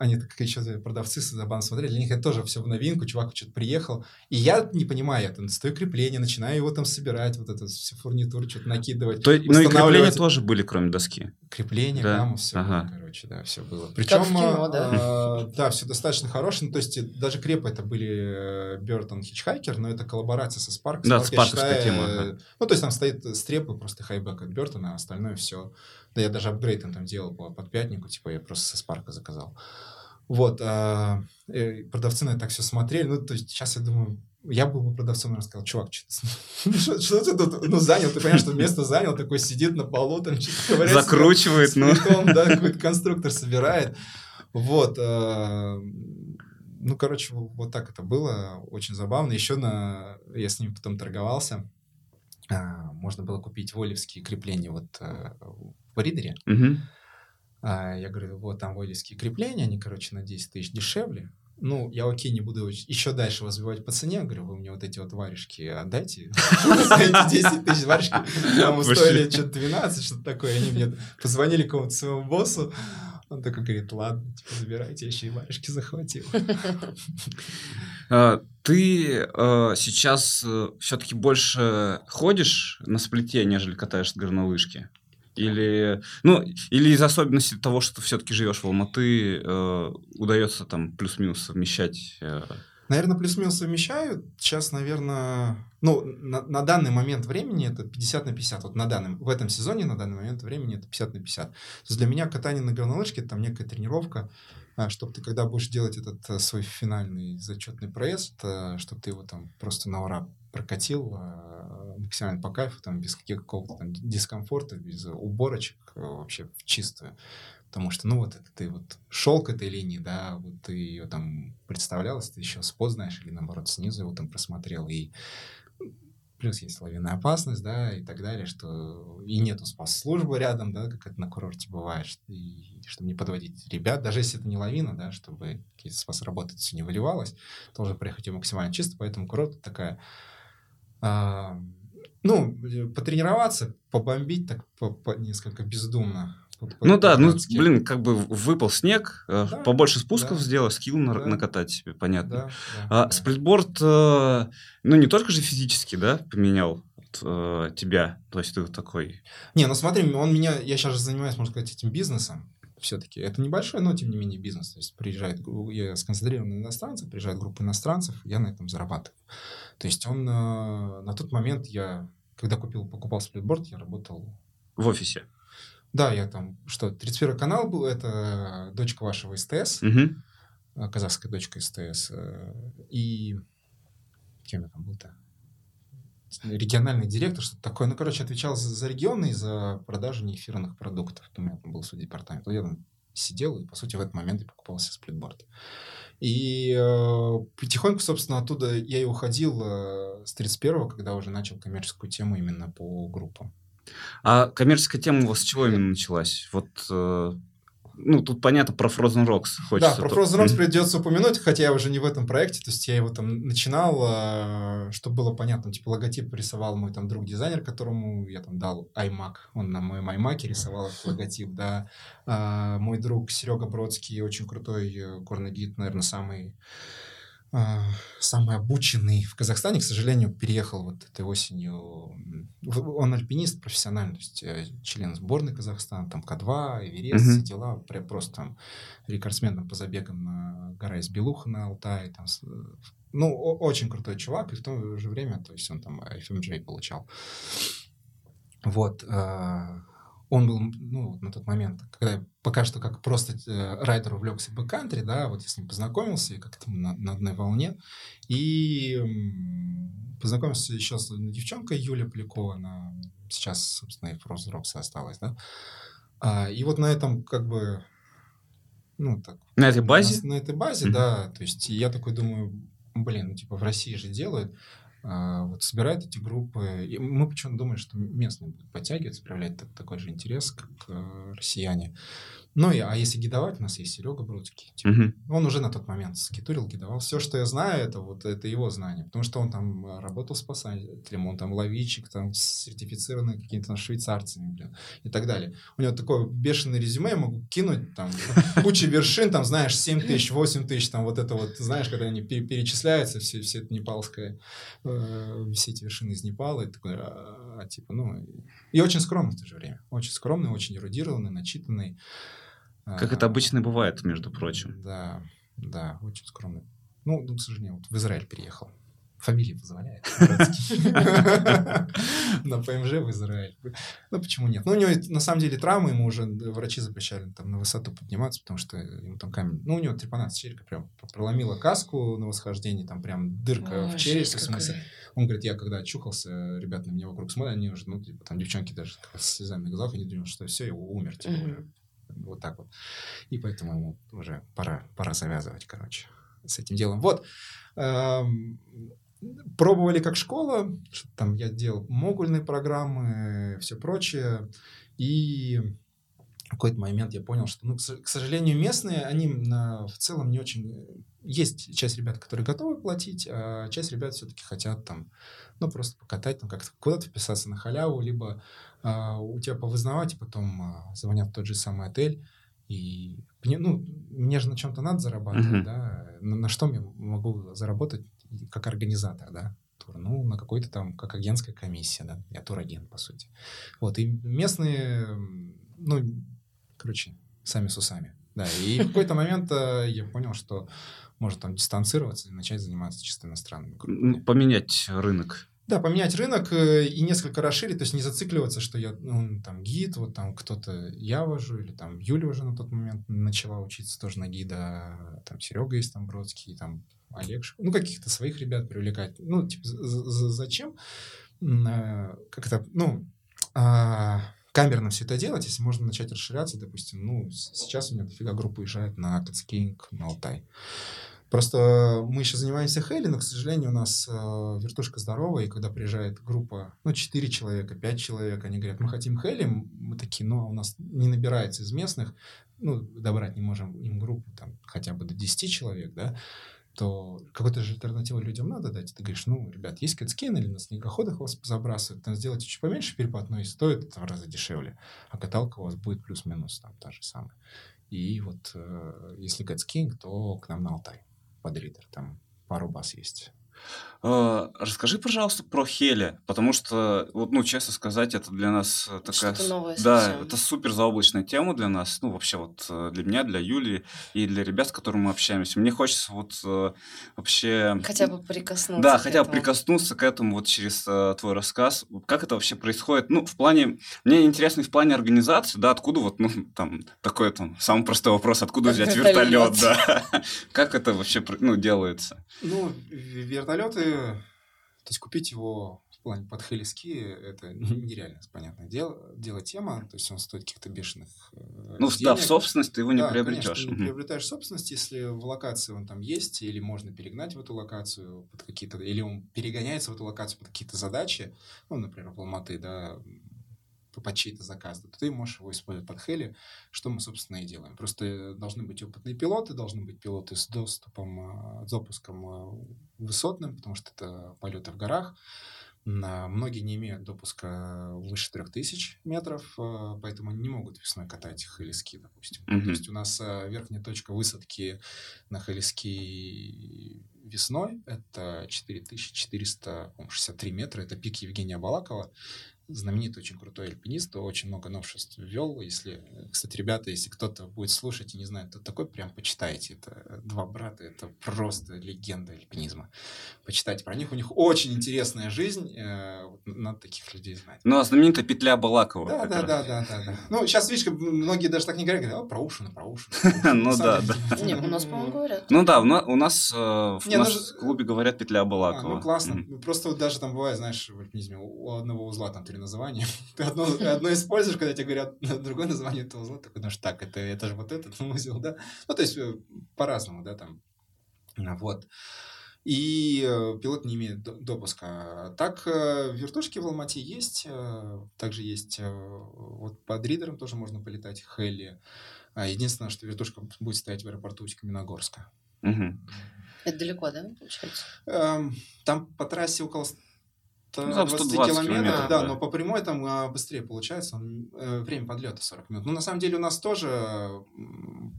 они так еще продавцы с забавно смотрели, для них это тоже все в новинку, чувак что-то приехал, и я не понимаю, я там стою крепление, начинаю его там собирать, вот это всю фурнитуру что-то накидывать. То, ну и крепления тоже были, кроме доски. Крепление, Да? гамма, все Ага. было, короче, да, все было. Причем, в кино, да. да, все достаточно хорошее. Ну, то есть, даже крепы это были Бертон Хичхайкер, но это коллаборация со Spark. Да, я спарковская считаю, тема, э, ага. Ну, то есть, там стоит стрепы, просто хайбек от Бертона, а остальное все. Да, я даже апгрейд там делал по под пятнику, типа, я просто со Спарка заказал. Вот, а, э, продавцы на это так все смотрели. Ну, то есть, сейчас я думаю, я был бы продавцом, наверное, сказал, чувак, что, что, ты тут, ну, занял, ты понимаешь, что место занял, такой сидит на полу, там что-то ковыряется, Закручивает, ну. да, какой-то конструктор собирает. Вот. э, Ну, короче, вот так это было. Очень забавно. Еще на... я с ним потом торговался. Можно было купить волевские крепления вот э, в ридере. Мгм. А, Я говорю, вот там волевские крепления, они, короче, на 10 тысяч дешевле. Ну, я окей, не буду еще дальше вас сбивать по цене. Говорю, вы мне вот эти вот варежки отдайте. Эти 10 тысяч варежки. Там стоили что-то 12, что-то такое. Они мне позвонили какому-то своему боссу. Он такой говорит, ладно, типа, забирайте, я еще и варежки захватил. А, Ты э, сейчас все-таки больше ходишь на сплите, нежели катаешь на горнолыжке? Или, ну, или из особенностей того, что ты все-таки живешь в Алматы, э, удается там плюс-минус совмещать? э, Наверное, плюс-минус совмещаю. Сейчас, наверное, ну, на, на данный момент времени это 50 на 50. Вот на данном, в этом сезоне на данный момент времени это 50 на 50. То есть для меня катание на горнолыжке это там некая тренировка, чтобы ты, когда будешь делать этот э, свой финальный зачетный проезд, чтобы ты его там просто на ура прокатил э, максимально по кайфу, там без там дискомфорта, без уборочек, э, вообще в чистую. Потому что, ну, вот ты вот шел к этой линии, да, вот ты ее там представлял, ты еще спот знаешь, или наоборот снизу его там просмотрел, и плюс есть лавинная опасность, да, и так далее, что и нету спас-службы рядом, да, как это на курорте бывает, и чтобы не подводить ребят, даже если это не лавина, да, чтобы какие-то спас-работы все не выливалось, должен приехать максимально чисто, поэтому курорт такая а, ну, потренироваться, побомбить так по, по- несколько бездумно. По- Ну да, ну, блин, как бы выпал снег, э, Да, побольше спусков да. сделай, скилл Да. накатать себе, понятно. Да, да, А да. сплитборд, э, ну, не только же физически, да, поменял э, тебя, то есть ты такой... Не, ну смотри, он меня, я сейчас же занимаюсь, можно сказать, этим бизнесом. Все-таки это небольшой, но тем не менее бизнес. То есть приезжает, я сконцентрирован на иностранцев, приезжает группа иностранцев, я на этом зарабатываю. То есть он на тот момент я, когда купил, покупал сплитборд, я работал В офисе. Да, я там, что, 31 канал был, это дочка вашего СТС, э, казахская дочка СТС. э, И кем я там был-то? Региональный директор, что-то такое. Ну, короче, отвечал за, за регионы и за продажу неэфирных продуктов. У меня там был свой департамент. Вот я там сидел и, по сути, в этот момент и покупал себе сплитборд. И э, потихоньку, собственно, оттуда я и уходил э, с 31-го, когда уже начал коммерческую тему именно по группам. А коммерческая тема у вас с чего именно началась? Вот, э, ну, тут понятно про Frozen Rocks. Хочется да, про Frozen Rocks придется упомянуть, хотя я уже не в этом проекте, то есть я его там начинал, э, чтобы было понятно, типа логотип рисовал мой там друг дизайнер, которому я там дал iMac, он на моем iMac рисовал этот логотип, да. А, мой друг Серега Бродский, очень крутой э, горный гид, наверное, самый самый обученный в Казахстане, к сожалению, переехал вот этой осенью. Он альпинист профессиональный, то есть э, член сборной Казахстана, там К2, Эверест, uh-huh. дела, прям просто там рекордсмен там, по забегам на гора из Белуха на Алтае. Там, ну, очень крутой чувак, и в то же время, то есть он там FMJ получал. Вот. Он был, ну, на тот момент, когда я пока что как просто э, райдер увлекся бэккантри, да, вот я с ним познакомился, и как-то на, на одной волне, и познакомился еще с девчонкой Юлия Полякова, она сейчас, собственно, и в Роксе осталась, да, а, и вот на этом, как бы, ну, так... На этой базе? На, на этой базе, mm-hmm. да, то есть я такой думаю, блин, ну, типа, в России же делают, вот собирают эти группы. И мы почему-то думаем, что местные будут подтягиваться, проявлять так, такой же интерес, как э, россияне. Ну, и, а если гидовать, у нас есть Серега Бродский. Типа, угу. Он уже на тот момент скитурил, гидовал. Все, что я знаю, это вот это его знание. Потому что он там э, работал спасателем, он там ловичик, там сертифицированный какими-то швейцарцами, блин, и так далее. У него такое бешеное резюме, я могу кинуть там куча вершин, там, знаешь, 7 тысяч, 8 тысяч, там вот это вот, знаешь, когда они перечисляются, все, все это непалское, э, все эти вершины из Непала, и такой, а, типа, ну, и очень скромный в то же время. Очень скромный, очень эрудированный, начитанный. Как это обычно бывает, между прочим. Да, да, очень скромный. Ну, ну, к сожалению, вот в Израиль переехал. Фамилия позволяет. На ПМЖ в Израиль. Ну, почему нет? Ну, у него, на самом деле, травмы, ему уже врачи запрещали там на высоту подниматься, потому что ему там камень... Ну, у него трепанация черепа прям проломила каску на восхождении, там прям дырка в черепе, в смысле. Он говорит, я когда очухался, ребята на меня вокруг смотрят, они уже, ну, типа, там девчонки даже с слезами на глазах, они думают, что все, его умер, типа, вот так вот. И поэтому ему уже пора, пора завязывать, короче, с этим делом. Вот. Эм, пробовали как школа, там я делал могульные программы, все прочее. И какой-то момент я понял, что, ну, к сожалению, местные, они в целом не очень... Есть часть ребят, которые готовы платить, а часть ребят все-таки хотят там, ну, просто покатать, там, как-то куда-то вписаться на халяву, либо а, у тебя повызнавать, и потом а, звонят в тот же самый отель, и ну, мне же на чем-то надо зарабатывать, uh-huh. да, на, на что я могу заработать как организатор, да, тур, ну, на какой-то там, как агентская комиссия, да, я турагент, по сути. Вот, и местные, ну, короче, сами с усами, да, и в какой-то момент э, я понял, что может там дистанцироваться и начать заниматься чисто иностранными группами. Поменять рынок. Да, поменять рынок э, и несколько расширить, то есть не зацикливаться, что я, ну, там, гид, вот там кто-то я вожу, или там Юля уже на тот момент начала учиться тоже на гида, там Серега есть там Бродский, там Олег, ну, каких-то своих ребят привлекать. Ну, типа, зачем? Э, как-то, ну, а, камерно все это делать, если можно начать расширяться, допустим, ну, сейчас у меня дофига группа уезжает на Кацкинг, на Алтай. Просто мы еще занимаемся Хейли, но, к сожалению, у нас э, вертушка здоровая, и когда приезжает группа, ну, 4 человека, 5 человек, они говорят, мы хотим Хейли, мы такие, ну, а у нас не набирается из местных, ну, добрать не можем им группу там хотя бы до 10 человек, да, то какую-то же альтернативу людям надо дать. Ты говоришь, ну, ребят, есть кэтскин или на снегоходах вас забрасывают, там сделайте чуть поменьше перепад, но и стоит в разы дешевле. А каталка у вас будет плюс-минус там та же самая. И вот э, если кэтскинг, то к нам на Алтай под ридер. Там пару баз есть. А, расскажи, пожалуйста, про Хели, потому что, вот, ну, честно сказать, это для нас э, такая... Что-то новое Да, совсем. это супер заоблачная тема для нас, ну, вообще вот э, для меня, для Юли и для ребят, с которыми мы общаемся. Мне хочется вот э, вообще... Хотя бы прикоснуться Да, хотя бы прикоснуться к этому вот через твой рассказ. Как это вообще происходит? Ну, в плане... Мне интересно в плане организации, да, откуда вот, ну, там, такой там, самый простой вопрос, откуда взять вертолет, да? Как это вообще, ну, делается? Ну, вертолеты то есть купить его в плане под хелиски это нереально, понятное дело, дело тема, то есть он стоит каких-то бешеных э, Ну, денег. да, в собственность ты его не да, приобретешь. Конечно, не приобретаешь собственность, если в локации он там есть, или можно перегнать в эту локацию под какие-то, или он перегоняется в эту локацию под какие-то задачи, ну, например, в Алматы, да, под чей-то заказ, то ты можешь его использовать под хели, что мы, собственно, и делаем. Просто должны быть опытные пилоты, должны быть пилоты с доступом, с допуском высотным, потому что это полеты в горах. Многие не имеют допуска выше 3000 метров, э, поэтому они не могут весной катать хелиски, допустим. Mm-hmm. То есть у нас э, верхняя точка высадки на хелиски весной — это 4463 метра, это пик Евгения Балакова знаменитый, очень крутой альпинист, очень много новшеств ввел. Если, кстати, ребята, если кто-то будет слушать и не знает, кто такой, прям почитайте. Это два брата, это просто легенда альпинизма. Почитайте про них. У них очень интересная жизнь. Э, надо таких людей знать. Ну, а знаменитая петля Балакова. Да, да, да, да, да, да. Ну, сейчас, видишь, многие даже так не говорят, говорят, о, Проушина, Проушина. Ну да, да. Не, у нас, по-моему, говорят. Ну да, у нас э, в ну клубе говорят петля Балакова. Ну, классно. Просто даже там бывает, знаешь, в альпинизме у одного узла там три название. Ты одно, одно используешь, когда тебе говорят другое название этого узла, такой, ну так, это, это же вот этот узел, да? Ну, то есть э, по-разному, да, там. Вот. И э, пилот не имеет допуска. Так, э, вертушки в Алмате есть. Также есть вот под ридером тоже можно полетать Хелли. А единственное, что вертушка будет стоять в аэропорту Каменогорска. Угу. Это далеко, да, получается? Эм, там по трассе около ну, 20 километров, километров да, да, но по прямой там а, быстрее получается, он, э, время подлета 40 минут. Ну, на самом деле у нас тоже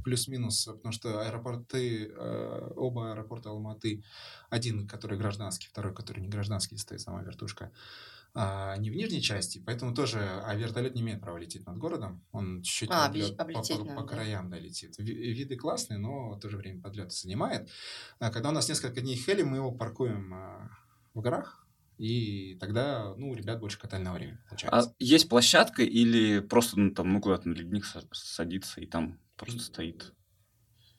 плюс-минус, потому что аэропорты, э, оба аэропорта Алматы, один, который гражданский, второй, который не гражданский, стоит сама вертушка, а, не в нижней части, поэтому тоже, а вертолет не имеет права лететь над городом, он чуть-чуть а, подлет, по, по, по, по краям да, летит. Виды классные, но в то же время подлета занимает. А когда у нас несколько дней хели, мы его паркуем а, в горах, и тогда, ну, ребят больше катального времени получается. А есть площадка или просто, ну, там, ну, куда-то на ледник садится и там просто стоит?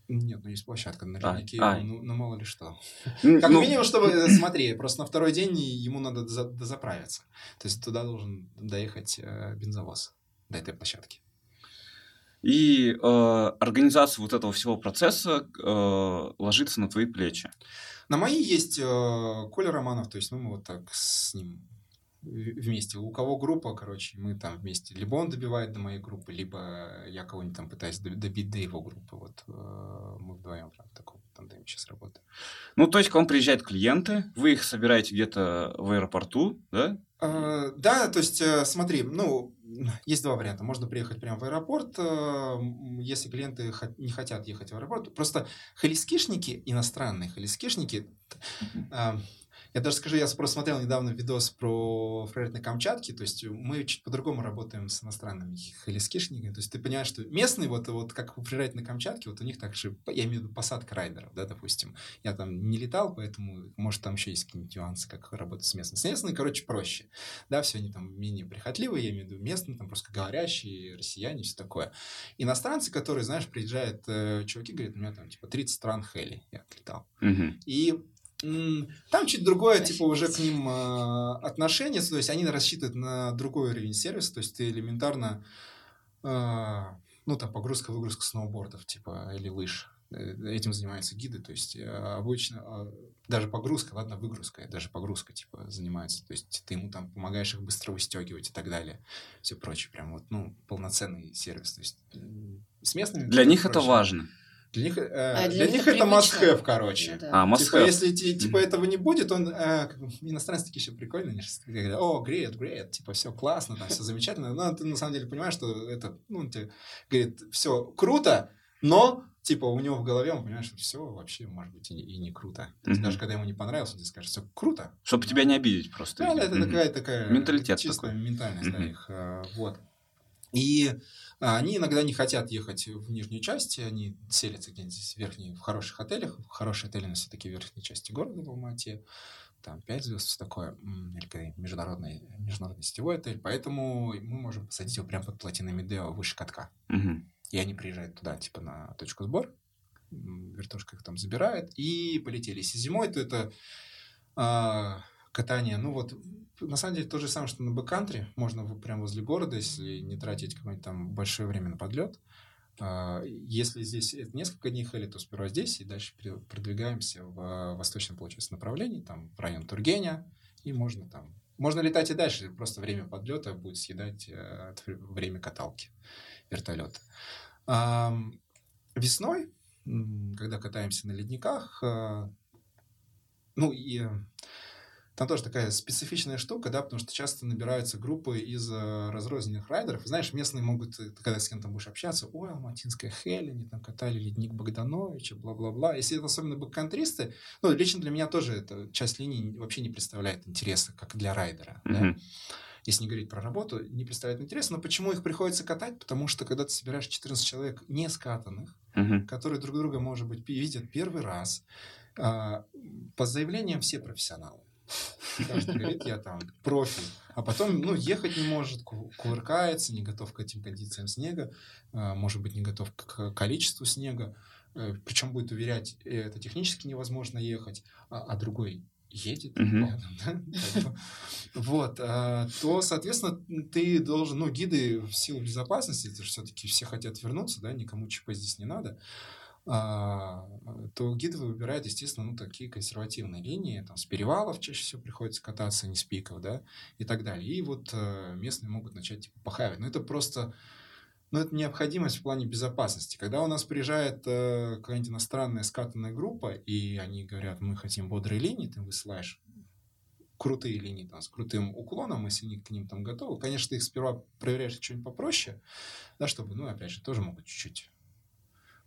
Нет, ну есть площадка на а, леднике, а, ну, ну мало ли что. Как ну, минимум, чтобы, э, смотри, просто на второй день ему надо дозаправиться. То есть туда должен доехать э, бензовоз до этой площадки. И э, организация вот этого всего процесса э, ложится на твои плечи. На мои есть э, Коля Романов, то есть ну, мы вот так с ним вместе. У кого группа, короче, мы там вместе. Либо он добивает до моей группы, либо я кого-нибудь там пытаюсь добить до его группы. Вот э, мы вдвоем прям в таком тандеме сейчас работаем. Ну, то есть к вам приезжают клиенты, вы их собираете где-то в аэропорту, да? Э, да, то есть э, смотри, ну, есть два варианта. Можно приехать прямо в аэропорт, э, если клиенты не хотят ехать в аэропорт. Просто холискишники, иностранные холискишники, я даже скажу, я просто смотрел недавно видос про фрейрит на Камчатке, то есть мы чуть по-другому работаем с иностранными хелискишниками, то есть ты понимаешь, что местные, вот, вот как фрейрит на Камчатке, вот у них так же, я имею в виду посадка райдеров, да, допустим. Я там не летал, поэтому, может, там еще есть какие-нибудь нюансы, как работать с местными. С местными, короче, проще, да, все они там менее прихотливые, я имею в виду местные, там просто говорящие, россияне, все такое. Иностранцы, которые, знаешь, приезжают, э, чуваки говорят, у меня там типа 30 стран хели, я отлетал. Угу. И там чуть другое, типа, уже к ним э, отношение, то есть они рассчитывают на другой уровень сервиса, то есть ты элементарно, э, ну, там, погрузка-выгрузка сноубордов, типа, или лыж. Э, этим занимаются гиды, то есть э, обычно э, даже погрузка, ладно, выгрузка, даже погрузка, типа, занимается, то есть ты ему там помогаешь их быстро выстегивать и так далее, все прочее, прям вот, ну, полноценный сервис, то есть с местными... Для них проще. это важно. Для них, э, а для, для них, это must-have, короче. Ну, да. А, must типа, если типа mm-hmm. этого не будет, он... Э, иностранцы такие еще прикольные, они говорят, о, great, great, типа, все классно, там, все замечательно. Но ты на самом деле понимаешь, что это, ну, тебе говорит, все круто, но типа у него в голове он понимает, что все вообще может быть и, и не круто. Mm-hmm. даже когда ему не понравилось, он тебе скажет, все круто. Чтобы тебя не обидеть просто. Да, да это mm-hmm. такая, такая менталитет чистая такой. ментальность, mm-hmm. да, их. Э, вот. И а, они иногда не хотят ехать в нижнюю часть, они селятся где-нибудь здесь в верхней, в хороших отелях. Хорошие отели на все-таки в верхней части города в Алмате. Там 5 звезд, все такое, или международный, международный сетевой отель. Поэтому мы можем посадить его прямо под плотиной Медео выше катка. Угу. И они приезжают туда, типа, на точку сбора, вертушка их там забирает, и полетели. Если зимой, то это а, катание, ну вот, на самом деле то же самое, что на бэккантре, можно прямо возле города, если не тратить какое-нибудь там большое время на подлет, А, Если здесь несколько дней хели, то сперва здесь, и дальше продвигаемся в восточном, получается, направлении, там, в район Тургеня, и можно там... Можно летать и дальше, просто время подлета будет съедать э, время каталки вертолета. Весной, когда катаемся на ледниках, э, ну и там тоже такая специфичная штука, да, потому что часто набираются группы из э, разрозненных райдеров. Знаешь, местные могут, э, когда с кем-то будешь общаться, ой, Алматинская Хель, они там катали ледник Богдановича, бла-бла-бла. Если это особенно бэкконтристы, ну, лично для меня тоже эта часть линии вообще не представляет интереса, как для райдера. да. Мгм. Если не говорить про работу, не представляет интереса. Но почему их приходится катать? Потому что когда ты собираешь 14 человек не скатанных, Мгм. которые друг друга, может быть, видят первый раз. А, По заявлениям все профессионалы. Каждый говорит, я там профи. А потом, ну, ехать не может, ку- кувыркается, не готов к этим кондициям снега, а, может быть, не готов к количеству снега. Причем будет уверять, э, это технически невозможно ехать, а, а другой едет рядом, да, вот, то, соответственно, ты должен, ну, гиды в силу безопасности, это же все-таки все хотят вернуться, да, никому ЧП здесь не надо, то гиды выбирают, естественно, ну, такие консервативные линии, там, с перевалов чаще всего приходится кататься, а не с пиков, да, и так далее. И вот э, местные могут начать, типа, похавать. Но это просто, ну, это необходимость в плане безопасности. Когда у нас приезжает э, какая-нибудь иностранная скатанная группа, и они говорят, мы хотим бодрые линии, ты высылаешь крутые линии там, с крутым уклоном, если они к ним там готовы. Конечно, ты их сперва проверяешь что-нибудь попроще, да, чтобы, ну, опять же, тоже могут чуть-чуть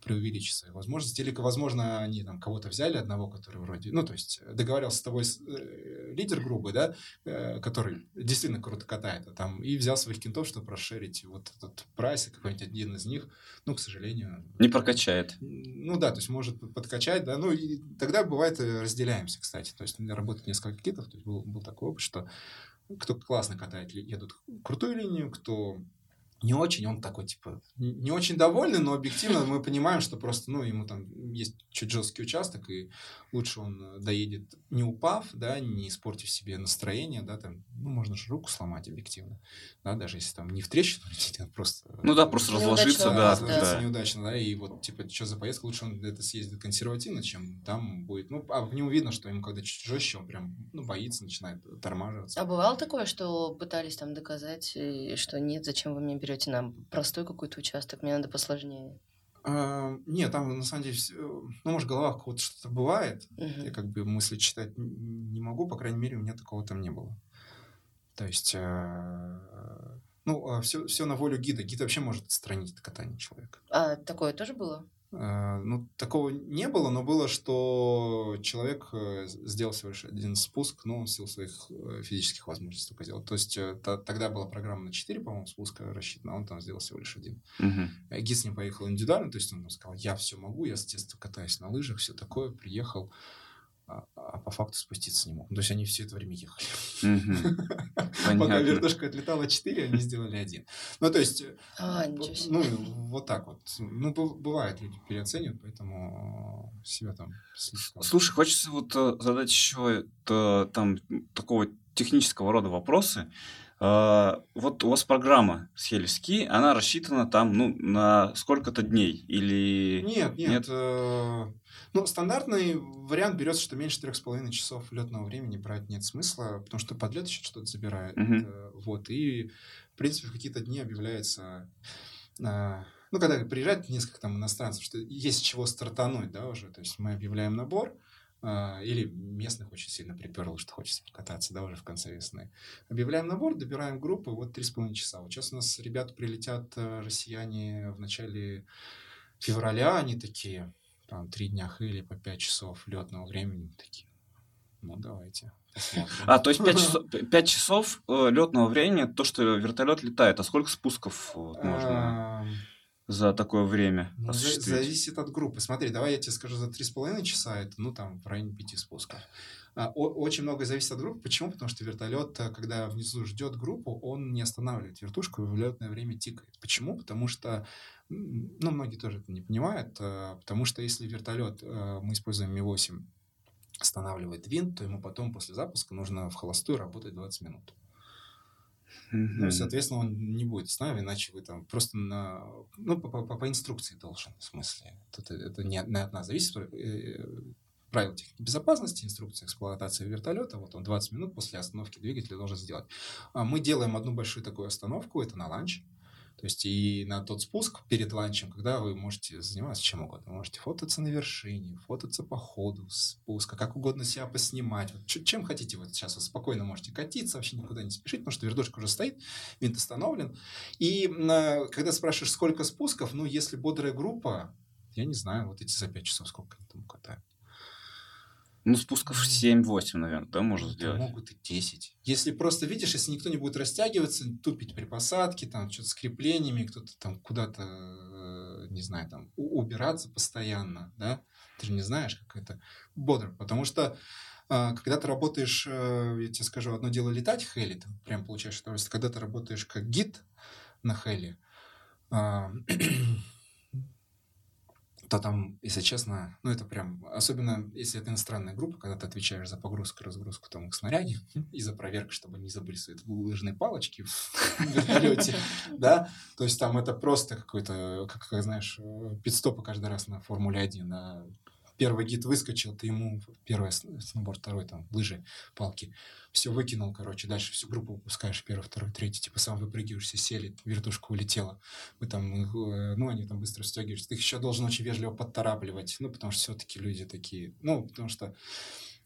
преувеличить свои возможности. Или, возможно, они там кого-то взяли, одного, который вроде... Ну, то есть договорился с тобой с- э, лидер группы, да, э, который действительно круто катает, а там и взял своих кентов, чтобы расширить вот этот прайс, и какой-нибудь один из них, ну, к сожалению... Не прокачает. Ну да, то есть может подкачать, да, ну и тогда бывает э, разделяемся, кстати, то есть у меня работает несколько китов, то есть был, был такой опыт, что кто классно катает, едут крутую линию, кто не очень, он такой, типа, не очень довольный, но объективно мы понимаем, что просто, ну, ему там есть чуть жесткий участок, и лучше он э, доедет, не упав, да, не испортив себе настроение, да, там, ну, можно же руку сломать объективно, да, даже если там не в трещину лететь, а просто... Ну да, просто разложиться, да. разложиться да. неудачно, да, и вот, типа, что за поездка, лучше он это съездит консервативно, чем там будет, ну, а в нем видно, что ему когда чуть жестче, он прям, ну, боится, начинает тормаживаться. А бывало такое, что пытались там доказать, э, что нет, зачем вы мне берете нам простой какой-то участок, мне надо посложнее. А, нет, там, на самом деле, ну, может, в головах кого-то что-то бывает, Мгм. я как бы мысли читать не могу, по крайней мере, у меня такого там не было. То есть, э, ну, все, все на волю гида. Гид вообще может отстранить от катания человека. А такое тоже было? Э, Ну, такого не было, но было, что человек э, сделал всего лишь один спуск, но он в силу своих э, физических возможностей только сделал. То есть та- тогда была программа на 4, по-моему, спуска рассчитана, а он там сделал всего лишь один. Мгм. Э, Гид с ним поехал индивидуально, то есть он там сказал, я все могу, я с детства катаюсь на лыжах, все такое, приехал, а, а по факту спуститься не мог. То есть они все это время ехали. Пока вертушка отлетала 4, они сделали один. Ну, то есть, э, А, ничего себе. ну, вот так вот. Ну, быв- бывает, люди переоценивают, поэтому себя там слишком... Слушай, хочется вот э, задать еще там такого технического рода вопросы. Вот у вас программа с Хелиски, она рассчитана там, ну, на сколько-то дней или... Нет, нет. Нет? э, ну, стандартный вариант берется, что меньше трех с половиной часов летного времени брать нет смысла, потому что подлет еще что-то забирает. Э, Вот. И, в принципе, в какие-то дни объявляется... э, ну, когда приезжает несколько там иностранцев, что есть чего стартануть, да, уже. То есть мы объявляем набор, или местных очень сильно приперло, что хочется покататься, да, уже в конце весны. Объявляем набор, добираем группы, вот три с половиной часа. Вот сейчас у нас ребята прилетят, э, россияне, в начале февраля, они такие, там, три дня или по пять часов летного времени, такие, ну, давайте, посмотрим. А, то есть 5 часов, пять часов летного времени, то, что вертолет летает. А сколько спусков вот, можно за такое время ну, зависит от группы. Смотри, давай я тебе скажу, за три с половиной часа это, ну, там, в районе пяти спусков. А, Очень много зависит от группы. Почему? Потому что вертолет, э, когда внизу ждет группу, он не останавливает вертушку, и в летное время тикает. Почему? Потому что, ну, многие тоже это не понимают, э, потому что если вертолет, э, мы используем Ми-8, останавливает винт, то ему потом после запуска нужно в холостую работать 20 минут. Ну, соответственно, он не будет с нами, иначе вы там просто на... Ну, по, по, по инструкции должен, в смысле. Тут это не, не от нас зависит. Э, правил техники безопасности, инструкция эксплуатации вертолета, вот он 20 минут после остановки двигателя должен сделать. А мы делаем одну большую такую остановку, это на ланч. То есть и на тот спуск перед ланчем, когда вы можете заниматься чем угодно. Вы можете фототься на вершине, фототься по ходу спуска, как угодно себя поснимать. Вот, чем хотите, вот сейчас вы спокойно можете катиться, вообще никуда не спешить, потому что вертушка уже стоит, винт установлен. И э, когда спрашиваешь, сколько спусков, ну, если бодрая группа, я не знаю, вот эти за 5 часов сколько они там катают. Ну, спусков 7-8, наверное, да, можно сделать? Могут и 10. Если просто, видишь, если никто не будет растягиваться, тупить при посадке, там, что-то с креплениями, кто-то там куда-то, э, не знаю, там, убираться постоянно, да, ты же не знаешь, как это бодро. Потому что а, когда ты работаешь, э, я тебе скажу, одно дело летать в хели, ты прям получаешь удовольствие. Когда ты работаешь как гид на хели, а, то там, если честно, ну это прям, особенно если это иностранная группа, когда ты отвечаешь за погрузку и разгрузку там к снаряге и за проверку, чтобы не забыли свои лыжные палочки в вертолете, да, то есть там это просто какой-то, как, знаешь, э, пидстопы каждый раз на Формуле-1, на первый гид выскочил, ты ему первый сноуборд, второй там лыжи, палки, все выкинул, короче, дальше всю группу выпускаешь, первый, второй, третий, типа сам выпрыгиваешься, сели, вертушка улетела. Вы там, э, ну, они там быстро стягиваются. Ты их еще должен очень вежливо подторапливать, ну, потому что все-таки люди такие, ну, потому что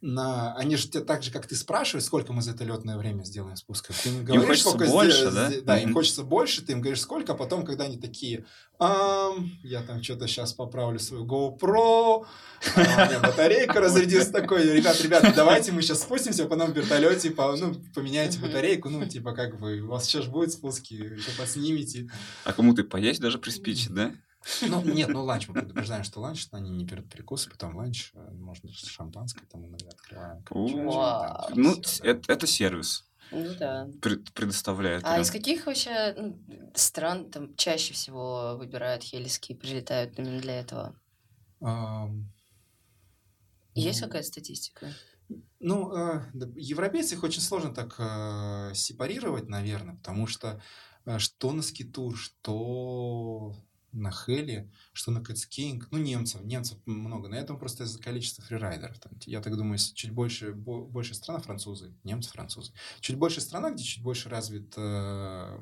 на... Они же тебя так же, как ты спрашиваешь, сколько мы за это летное время сделаем спуска. Ты им, говоришь, им хочется сколько больше, сдел... да? Да, mm-hmm. им хочется больше, ты им говоришь, сколько, а потом, когда они такие, ам, я там что-то сейчас поправлю свою GoPro, а у меня батарейка разрядилась такой, ребят, ребят, давайте мы сейчас спустимся, потом в вертолете, по, ну, поменяйте батарейку, ну, типа, как бы, у вас сейчас будет спуски, еще поснимите. А кому-то поесть даже приспичит, да? Ну, нет, ну ланч мы предупреждаем, что ланч, они не берут перекусы, потом ланч, э, можно шампанское там иногда открываем. Ну, это, это сервис. Ну да. Пред, предоставляет. А из каких вообще ну, стран там чаще всего выбирают heliski, прилетают именно для этого? Есть ну, какая-то статистика? Ну, э, европейцев их очень сложно так э, сепарировать, наверное, потому что э, что на скитур, что на Хеле, что на Кэтскинг, ну, немцев, немцев много, на этом просто из-за количества фрирайдеров. Там, я так думаю, чуть больше, бо, больше страна французы, немцы, французы. Чуть больше страна, где чуть больше развит э,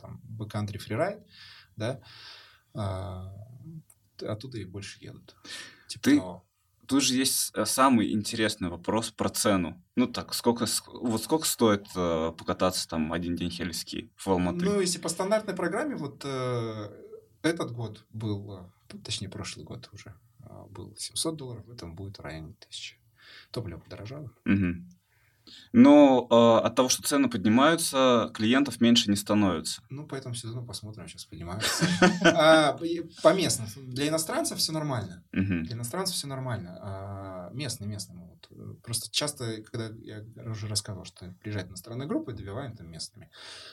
там, бэккантри фрирайд, да, э, оттуда и больше едут. Типа Ты... того. Тут же есть э, самый интересный вопрос про цену. Ну так, сколько, вот сколько стоит э, покататься там один день хельский в Алматы? Ну, если по стандартной программе, вот э, этот год был, э, точнее, прошлый год уже э, был 700 долларов, в этом будет в районе 1000. Топливо подорожало. Угу. Но э, от того, что цены поднимаются, клиентов меньше не становится. Ну, по этому сезону посмотрим, сейчас поднимаются. А, по местным. Для иностранцев все нормально. Для иностранцев все нормально. А, местные, местные. Просто часто, когда я уже рассказывал, что приезжают иностранные группы, добиваем там местными.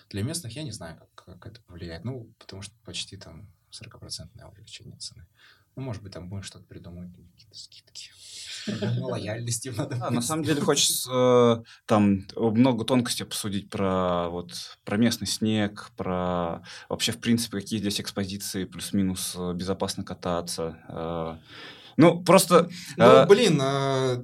Для местных я не знаю, как это повлияет. Ну, потому что почти там 40% увеличение цены. Ну, может быть, там будем что-то придумывать, какие-то скидки. Лояльности надо. Да, на самом деле хочется э, там много тонкостей посудить про вот про местный снег, про вообще в принципе какие здесь экспозиции плюс-минус э, безопасно кататься. Ну, просто... Ну, э... блин, э,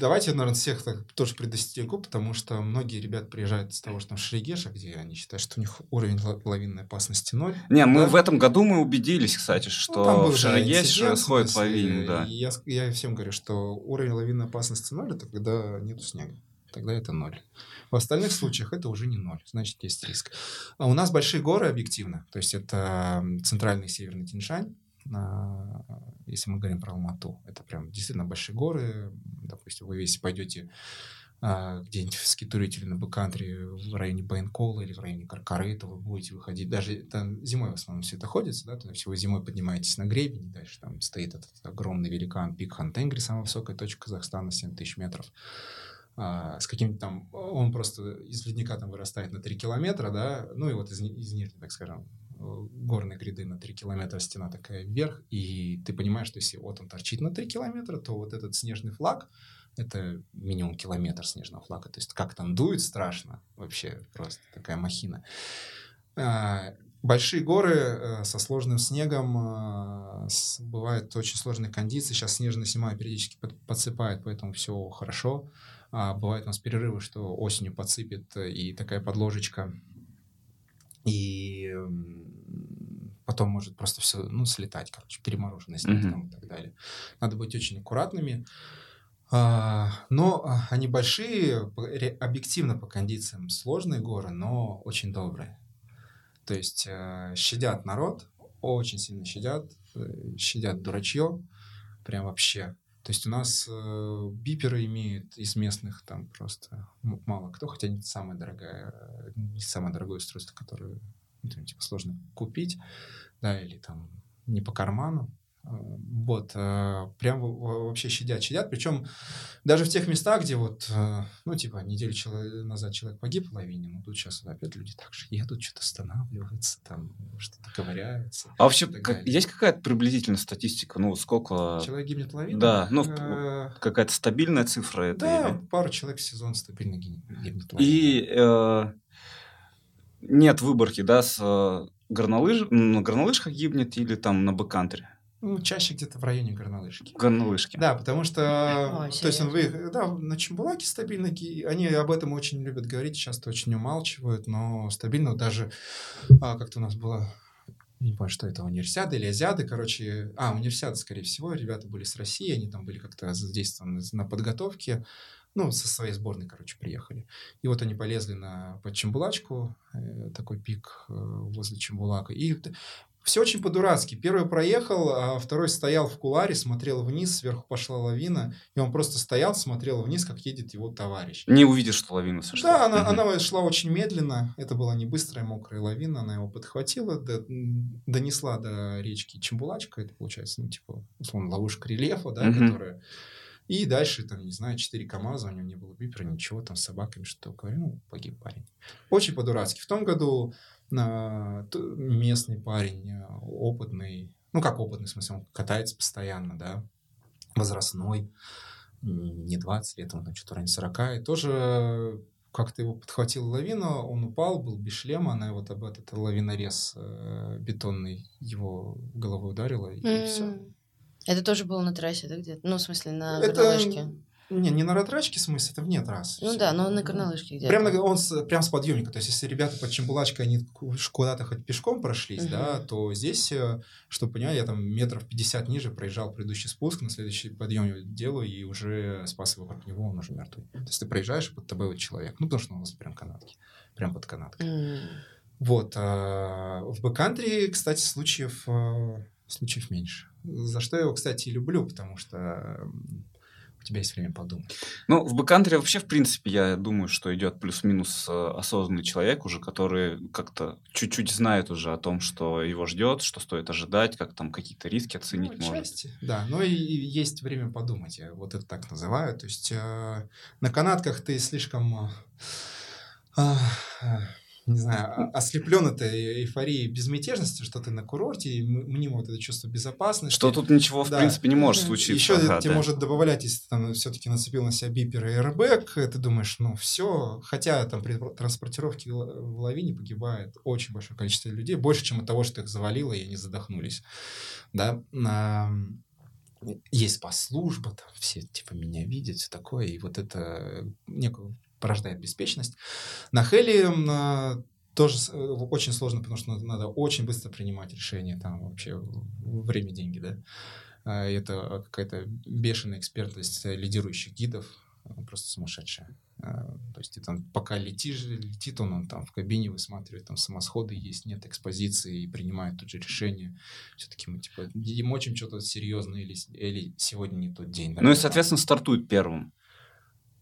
давайте, наверное, всех так тоже предостерегу, потому что многие ребят приезжают с того, что там Шерегеша, где они считают, что у них уровень лавинной опасности ноль. Не, мы в этом году мы убедились, кстати, что ну, в Шерегеше сходит лавин, да. Я, я всем говорю, что уровень лавинной опасности ноль, это когда нету снега. Тогда это ноль. В остальных случаях это уже не ноль, значит, есть риск. А у нас большие горы объективно, то есть это центральный северный Тиньшань, если мы говорим про Алмату. Это прям действительно большие горы. Допустим, вы если пойдете а, где-нибудь в скитурите или на бэккантри в районе Байнкола или в районе Каркары, то вы будете выходить, даже там зимой в основном все это ходится, да, то есть вы зимой поднимаетесь на гребень, дальше там стоит этот огромный великан Пик Хантенгри, самая высокая точка Казахстана, 7 тысяч метров, а, с каким-то там, он просто из ледника там вырастает на 3 километра, да, ну и вот из, из нижней, так скажем, горной гряды на 3 километра, стена такая вверх, и ты понимаешь, что если вот он торчит на 3 километра, то вот этот снежный флаг Это минимум километр снежного флага. То есть как там дует страшно. Вообще просто такая махина. А, большие горы э, со сложным снегом, э, бывают очень сложные кондиции. Сейчас снежная зима периодически подсыпает, поэтому все хорошо. А бывают у нас перерывы, что осенью подсыпет э, и такая подложечка. И потом может просто все, ну, слетать, короче, перемороженный снег mm-hmm. там и так далее. Надо быть очень аккуратными. А, но а, они большие, объективно по кондициям сложные горы, но очень добрые. То есть э, щадят народ, очень сильно щадят, э, щадят дурачье, прям вообще. То есть у нас э, биперы имеют из местных там просто мало кто, хотя не самое дорогое, не самое дорогое устройство, которое ну, типа сложно купить, да, или там не по карману. Вот, э, прям вообще щадят, щадят. Причем даже в тех местах, где вот, э, ну, типа, неделю назад человек погиб в лавине, ну, тут сейчас опять люди так же едут, что-то останавливаются, там, что-то ковыряются. А вообще, как, есть какая-то приблизительная статистика? Ну, сколько... Человек гибнет в лавине? Да, ну, э... какая-то стабильная цифра это? Да, или... пару человек в сезон стабильно гибнет в лавине. И э, нет выборки, да, с э, горнолыж... на горнолыжках гибнет или там на бэккантре? Ну, чаще где-то в районе горнолыжки. Горнолыжки. Да, потому что... О, то есть он выехал... Да, на Чембулаке стабильно. Они об этом очень любят говорить, часто очень умалчивают, но стабильно даже... А, как-то у нас было... Не помню, что это, универсиады или азиады, короче... А, универсиады, скорее всего. Ребята были с России, они там были как-то задействованы на подготовке. Ну, со своей сборной, короче, приехали. И вот они полезли на под Чембулачку, э, такой пик э, возле Чембулака. И все очень по-дурацки. Первый проехал, а второй стоял в куларе, смотрел вниз, сверху пошла лавина, и он просто стоял, смотрел вниз, как едет его товарищ. Не увидишь, что лавина сошла. Да, она, угу. она шла очень медленно. Это была не быстрая мокрая лавина, она его подхватила, до, донесла до речки Чембулачка, это получается, ну, типа, условно, ловушка рельефа, да, угу. которая... И дальше, там, не знаю, 4 КАМАЗа, у него не было бипера, ничего, там, с собаками что-то говорю, ну, погиб парень. Очень по-дурацки. В том году местный парень, э, опытный, ну как опытный, в смысле, он катается постоянно, да, возрастной, не 20 лет, он что-то ранее 40, и тоже как-то его подхватила лавина, он упал, был без шлема, она его об этот лавинорез э, бетонный его головой ударила, и, mm. все. Это тоже было на трассе, да, где-то? Ну, в смысле, на это, не, не на радрачке, в смысле, это вне трассы. Ну да, но на горнолыжке где-то. Прям, он с, прям с подъемника. То есть, если ребята под Чембулачкой, они куда-то хоть пешком прошлись, угу. да, то здесь, э, чтобы понять, я там метров 50 ниже проезжал предыдущий спуск, на следующий подъем делаю, и уже спас его вокруг него, он уже мертвый. То есть, ты проезжаешь, и под тобой вот человек. Ну, потому что у нас прям канатки. Прям под канаткой. Mm. Вот. А в бэккантри, кстати, случаев, э, случаев меньше. За что я его, кстати, люблю, потому что тебя есть время подумать. Ну, в бэккантре вообще, в принципе, я думаю, что идет плюс-минус э, осознанный человек уже, который как-то чуть-чуть знает уже о том, что его ждет, что стоит ожидать, как там какие-то риски оценить ну, может. Части, да. Но и есть время подумать, я вот это так называю. То есть э, на канатках ты слишком... Э, э, не знаю, ослеплен этой эйфорией безмятежности, что ты на курорте, и мнимо вот это чувство безопасности. Что тут ничего, в да. принципе, не может случиться. Еще ага, тебе да. может добавлять, если ты там все-таки нацепил на себя бипер и airbag, ты думаешь, ну все, хотя там при транспортировке в лавине погибает очень большое количество людей, больше, чем от того, что их завалило, и они задохнулись. Да, есть послужба, там все типа меня видят, все такое, и вот это некую порождает беспечность. На Хели тоже э, очень сложно, потому что надо очень быстро принимать решения, там вообще время, деньги, да. А, это какая-то бешеная экспертность лидирующих гидов, просто сумасшедшая. А, то есть ты там пока летишь, летит он, он там в кабине высматривает, там самосходы есть, нет экспозиции и принимает тут же решение. Все-таки мы типа мочим что-то серьезное или, или сегодня не тот день. Да? Ну и, соответственно, стартует первым.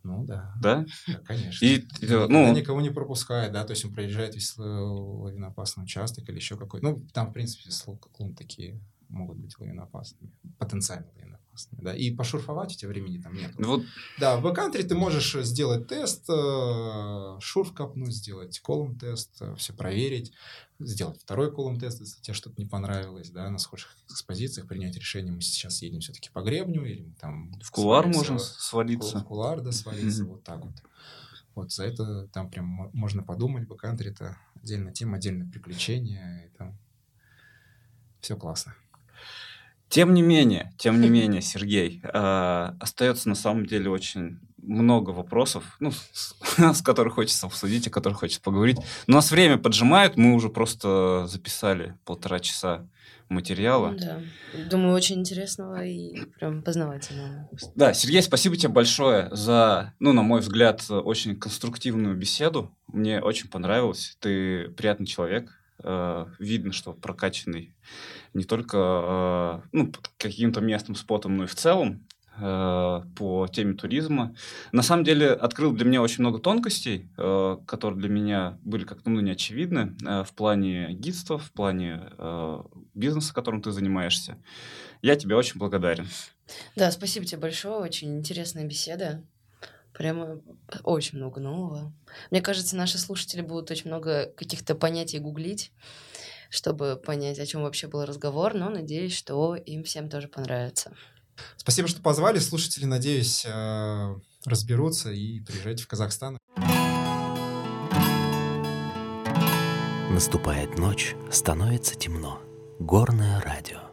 Ну да. Да? Да, конечно. И, ну, никого не пропускает, да, то есть он проезжает весь лавиноопасный участок или еще какой-то. Ну, там, в принципе, склоны такие могут быть лавиноопасными, потенциально лавиноопасными. Классными, да, и пошурфовать у тебя времени там нет. Вот Да, в бэккантри ты можешь сделать тест, э, шурф копнуть, сделать колум тест, все проверить, сделать второй колум тест, если тебе что-то не понравилось, да, на схожих экспозициях принять решение, мы сейчас едем все-таки по гребню или там... в свалимся можно свалиться. в кулуар, да, свалиться, вот так вот. Вот за это там прям мо- можно подумать, бэккантри это отдельная тема, отдельное приключение, и там все классно. Тем не менее, тем не менее, Сергей, э, остается на самом деле очень много вопросов, ну, с, с которых хочется обсудить, о которых хочется поговорить. Но у нас время поджимает, мы уже просто записали полтора часа материала. Да. Думаю, очень интересного и прям познавательного. Да, Сергей, спасибо тебе большое за, ну, на мой взгляд, очень конструктивную беседу. Мне очень понравилось. Ты приятный человек. Э, Видно, что прокачанный не только э, ну, каким-то местным спотом, но и в целом э, по теме туризма. На самом деле открыл для меня очень много тонкостей, которые для меня были как-то ну, не очевидны э, в плане гидства, в плане бизнеса, которым ты занимаешься. Я тебе очень благодарен. Да, спасибо тебе большое, очень интересная беседа. Прямо очень много нового. Мне кажется, наши слушатели будут очень много каких-то понятий гуглить, чтобы понять, о чем вообще был разговор, но надеюсь, что им всем тоже понравится. Спасибо, что позвали. Слушатели, надеюсь, э, разберутся и приезжайте в Казахстан. Наступает ночь, становится темно. Горное радио.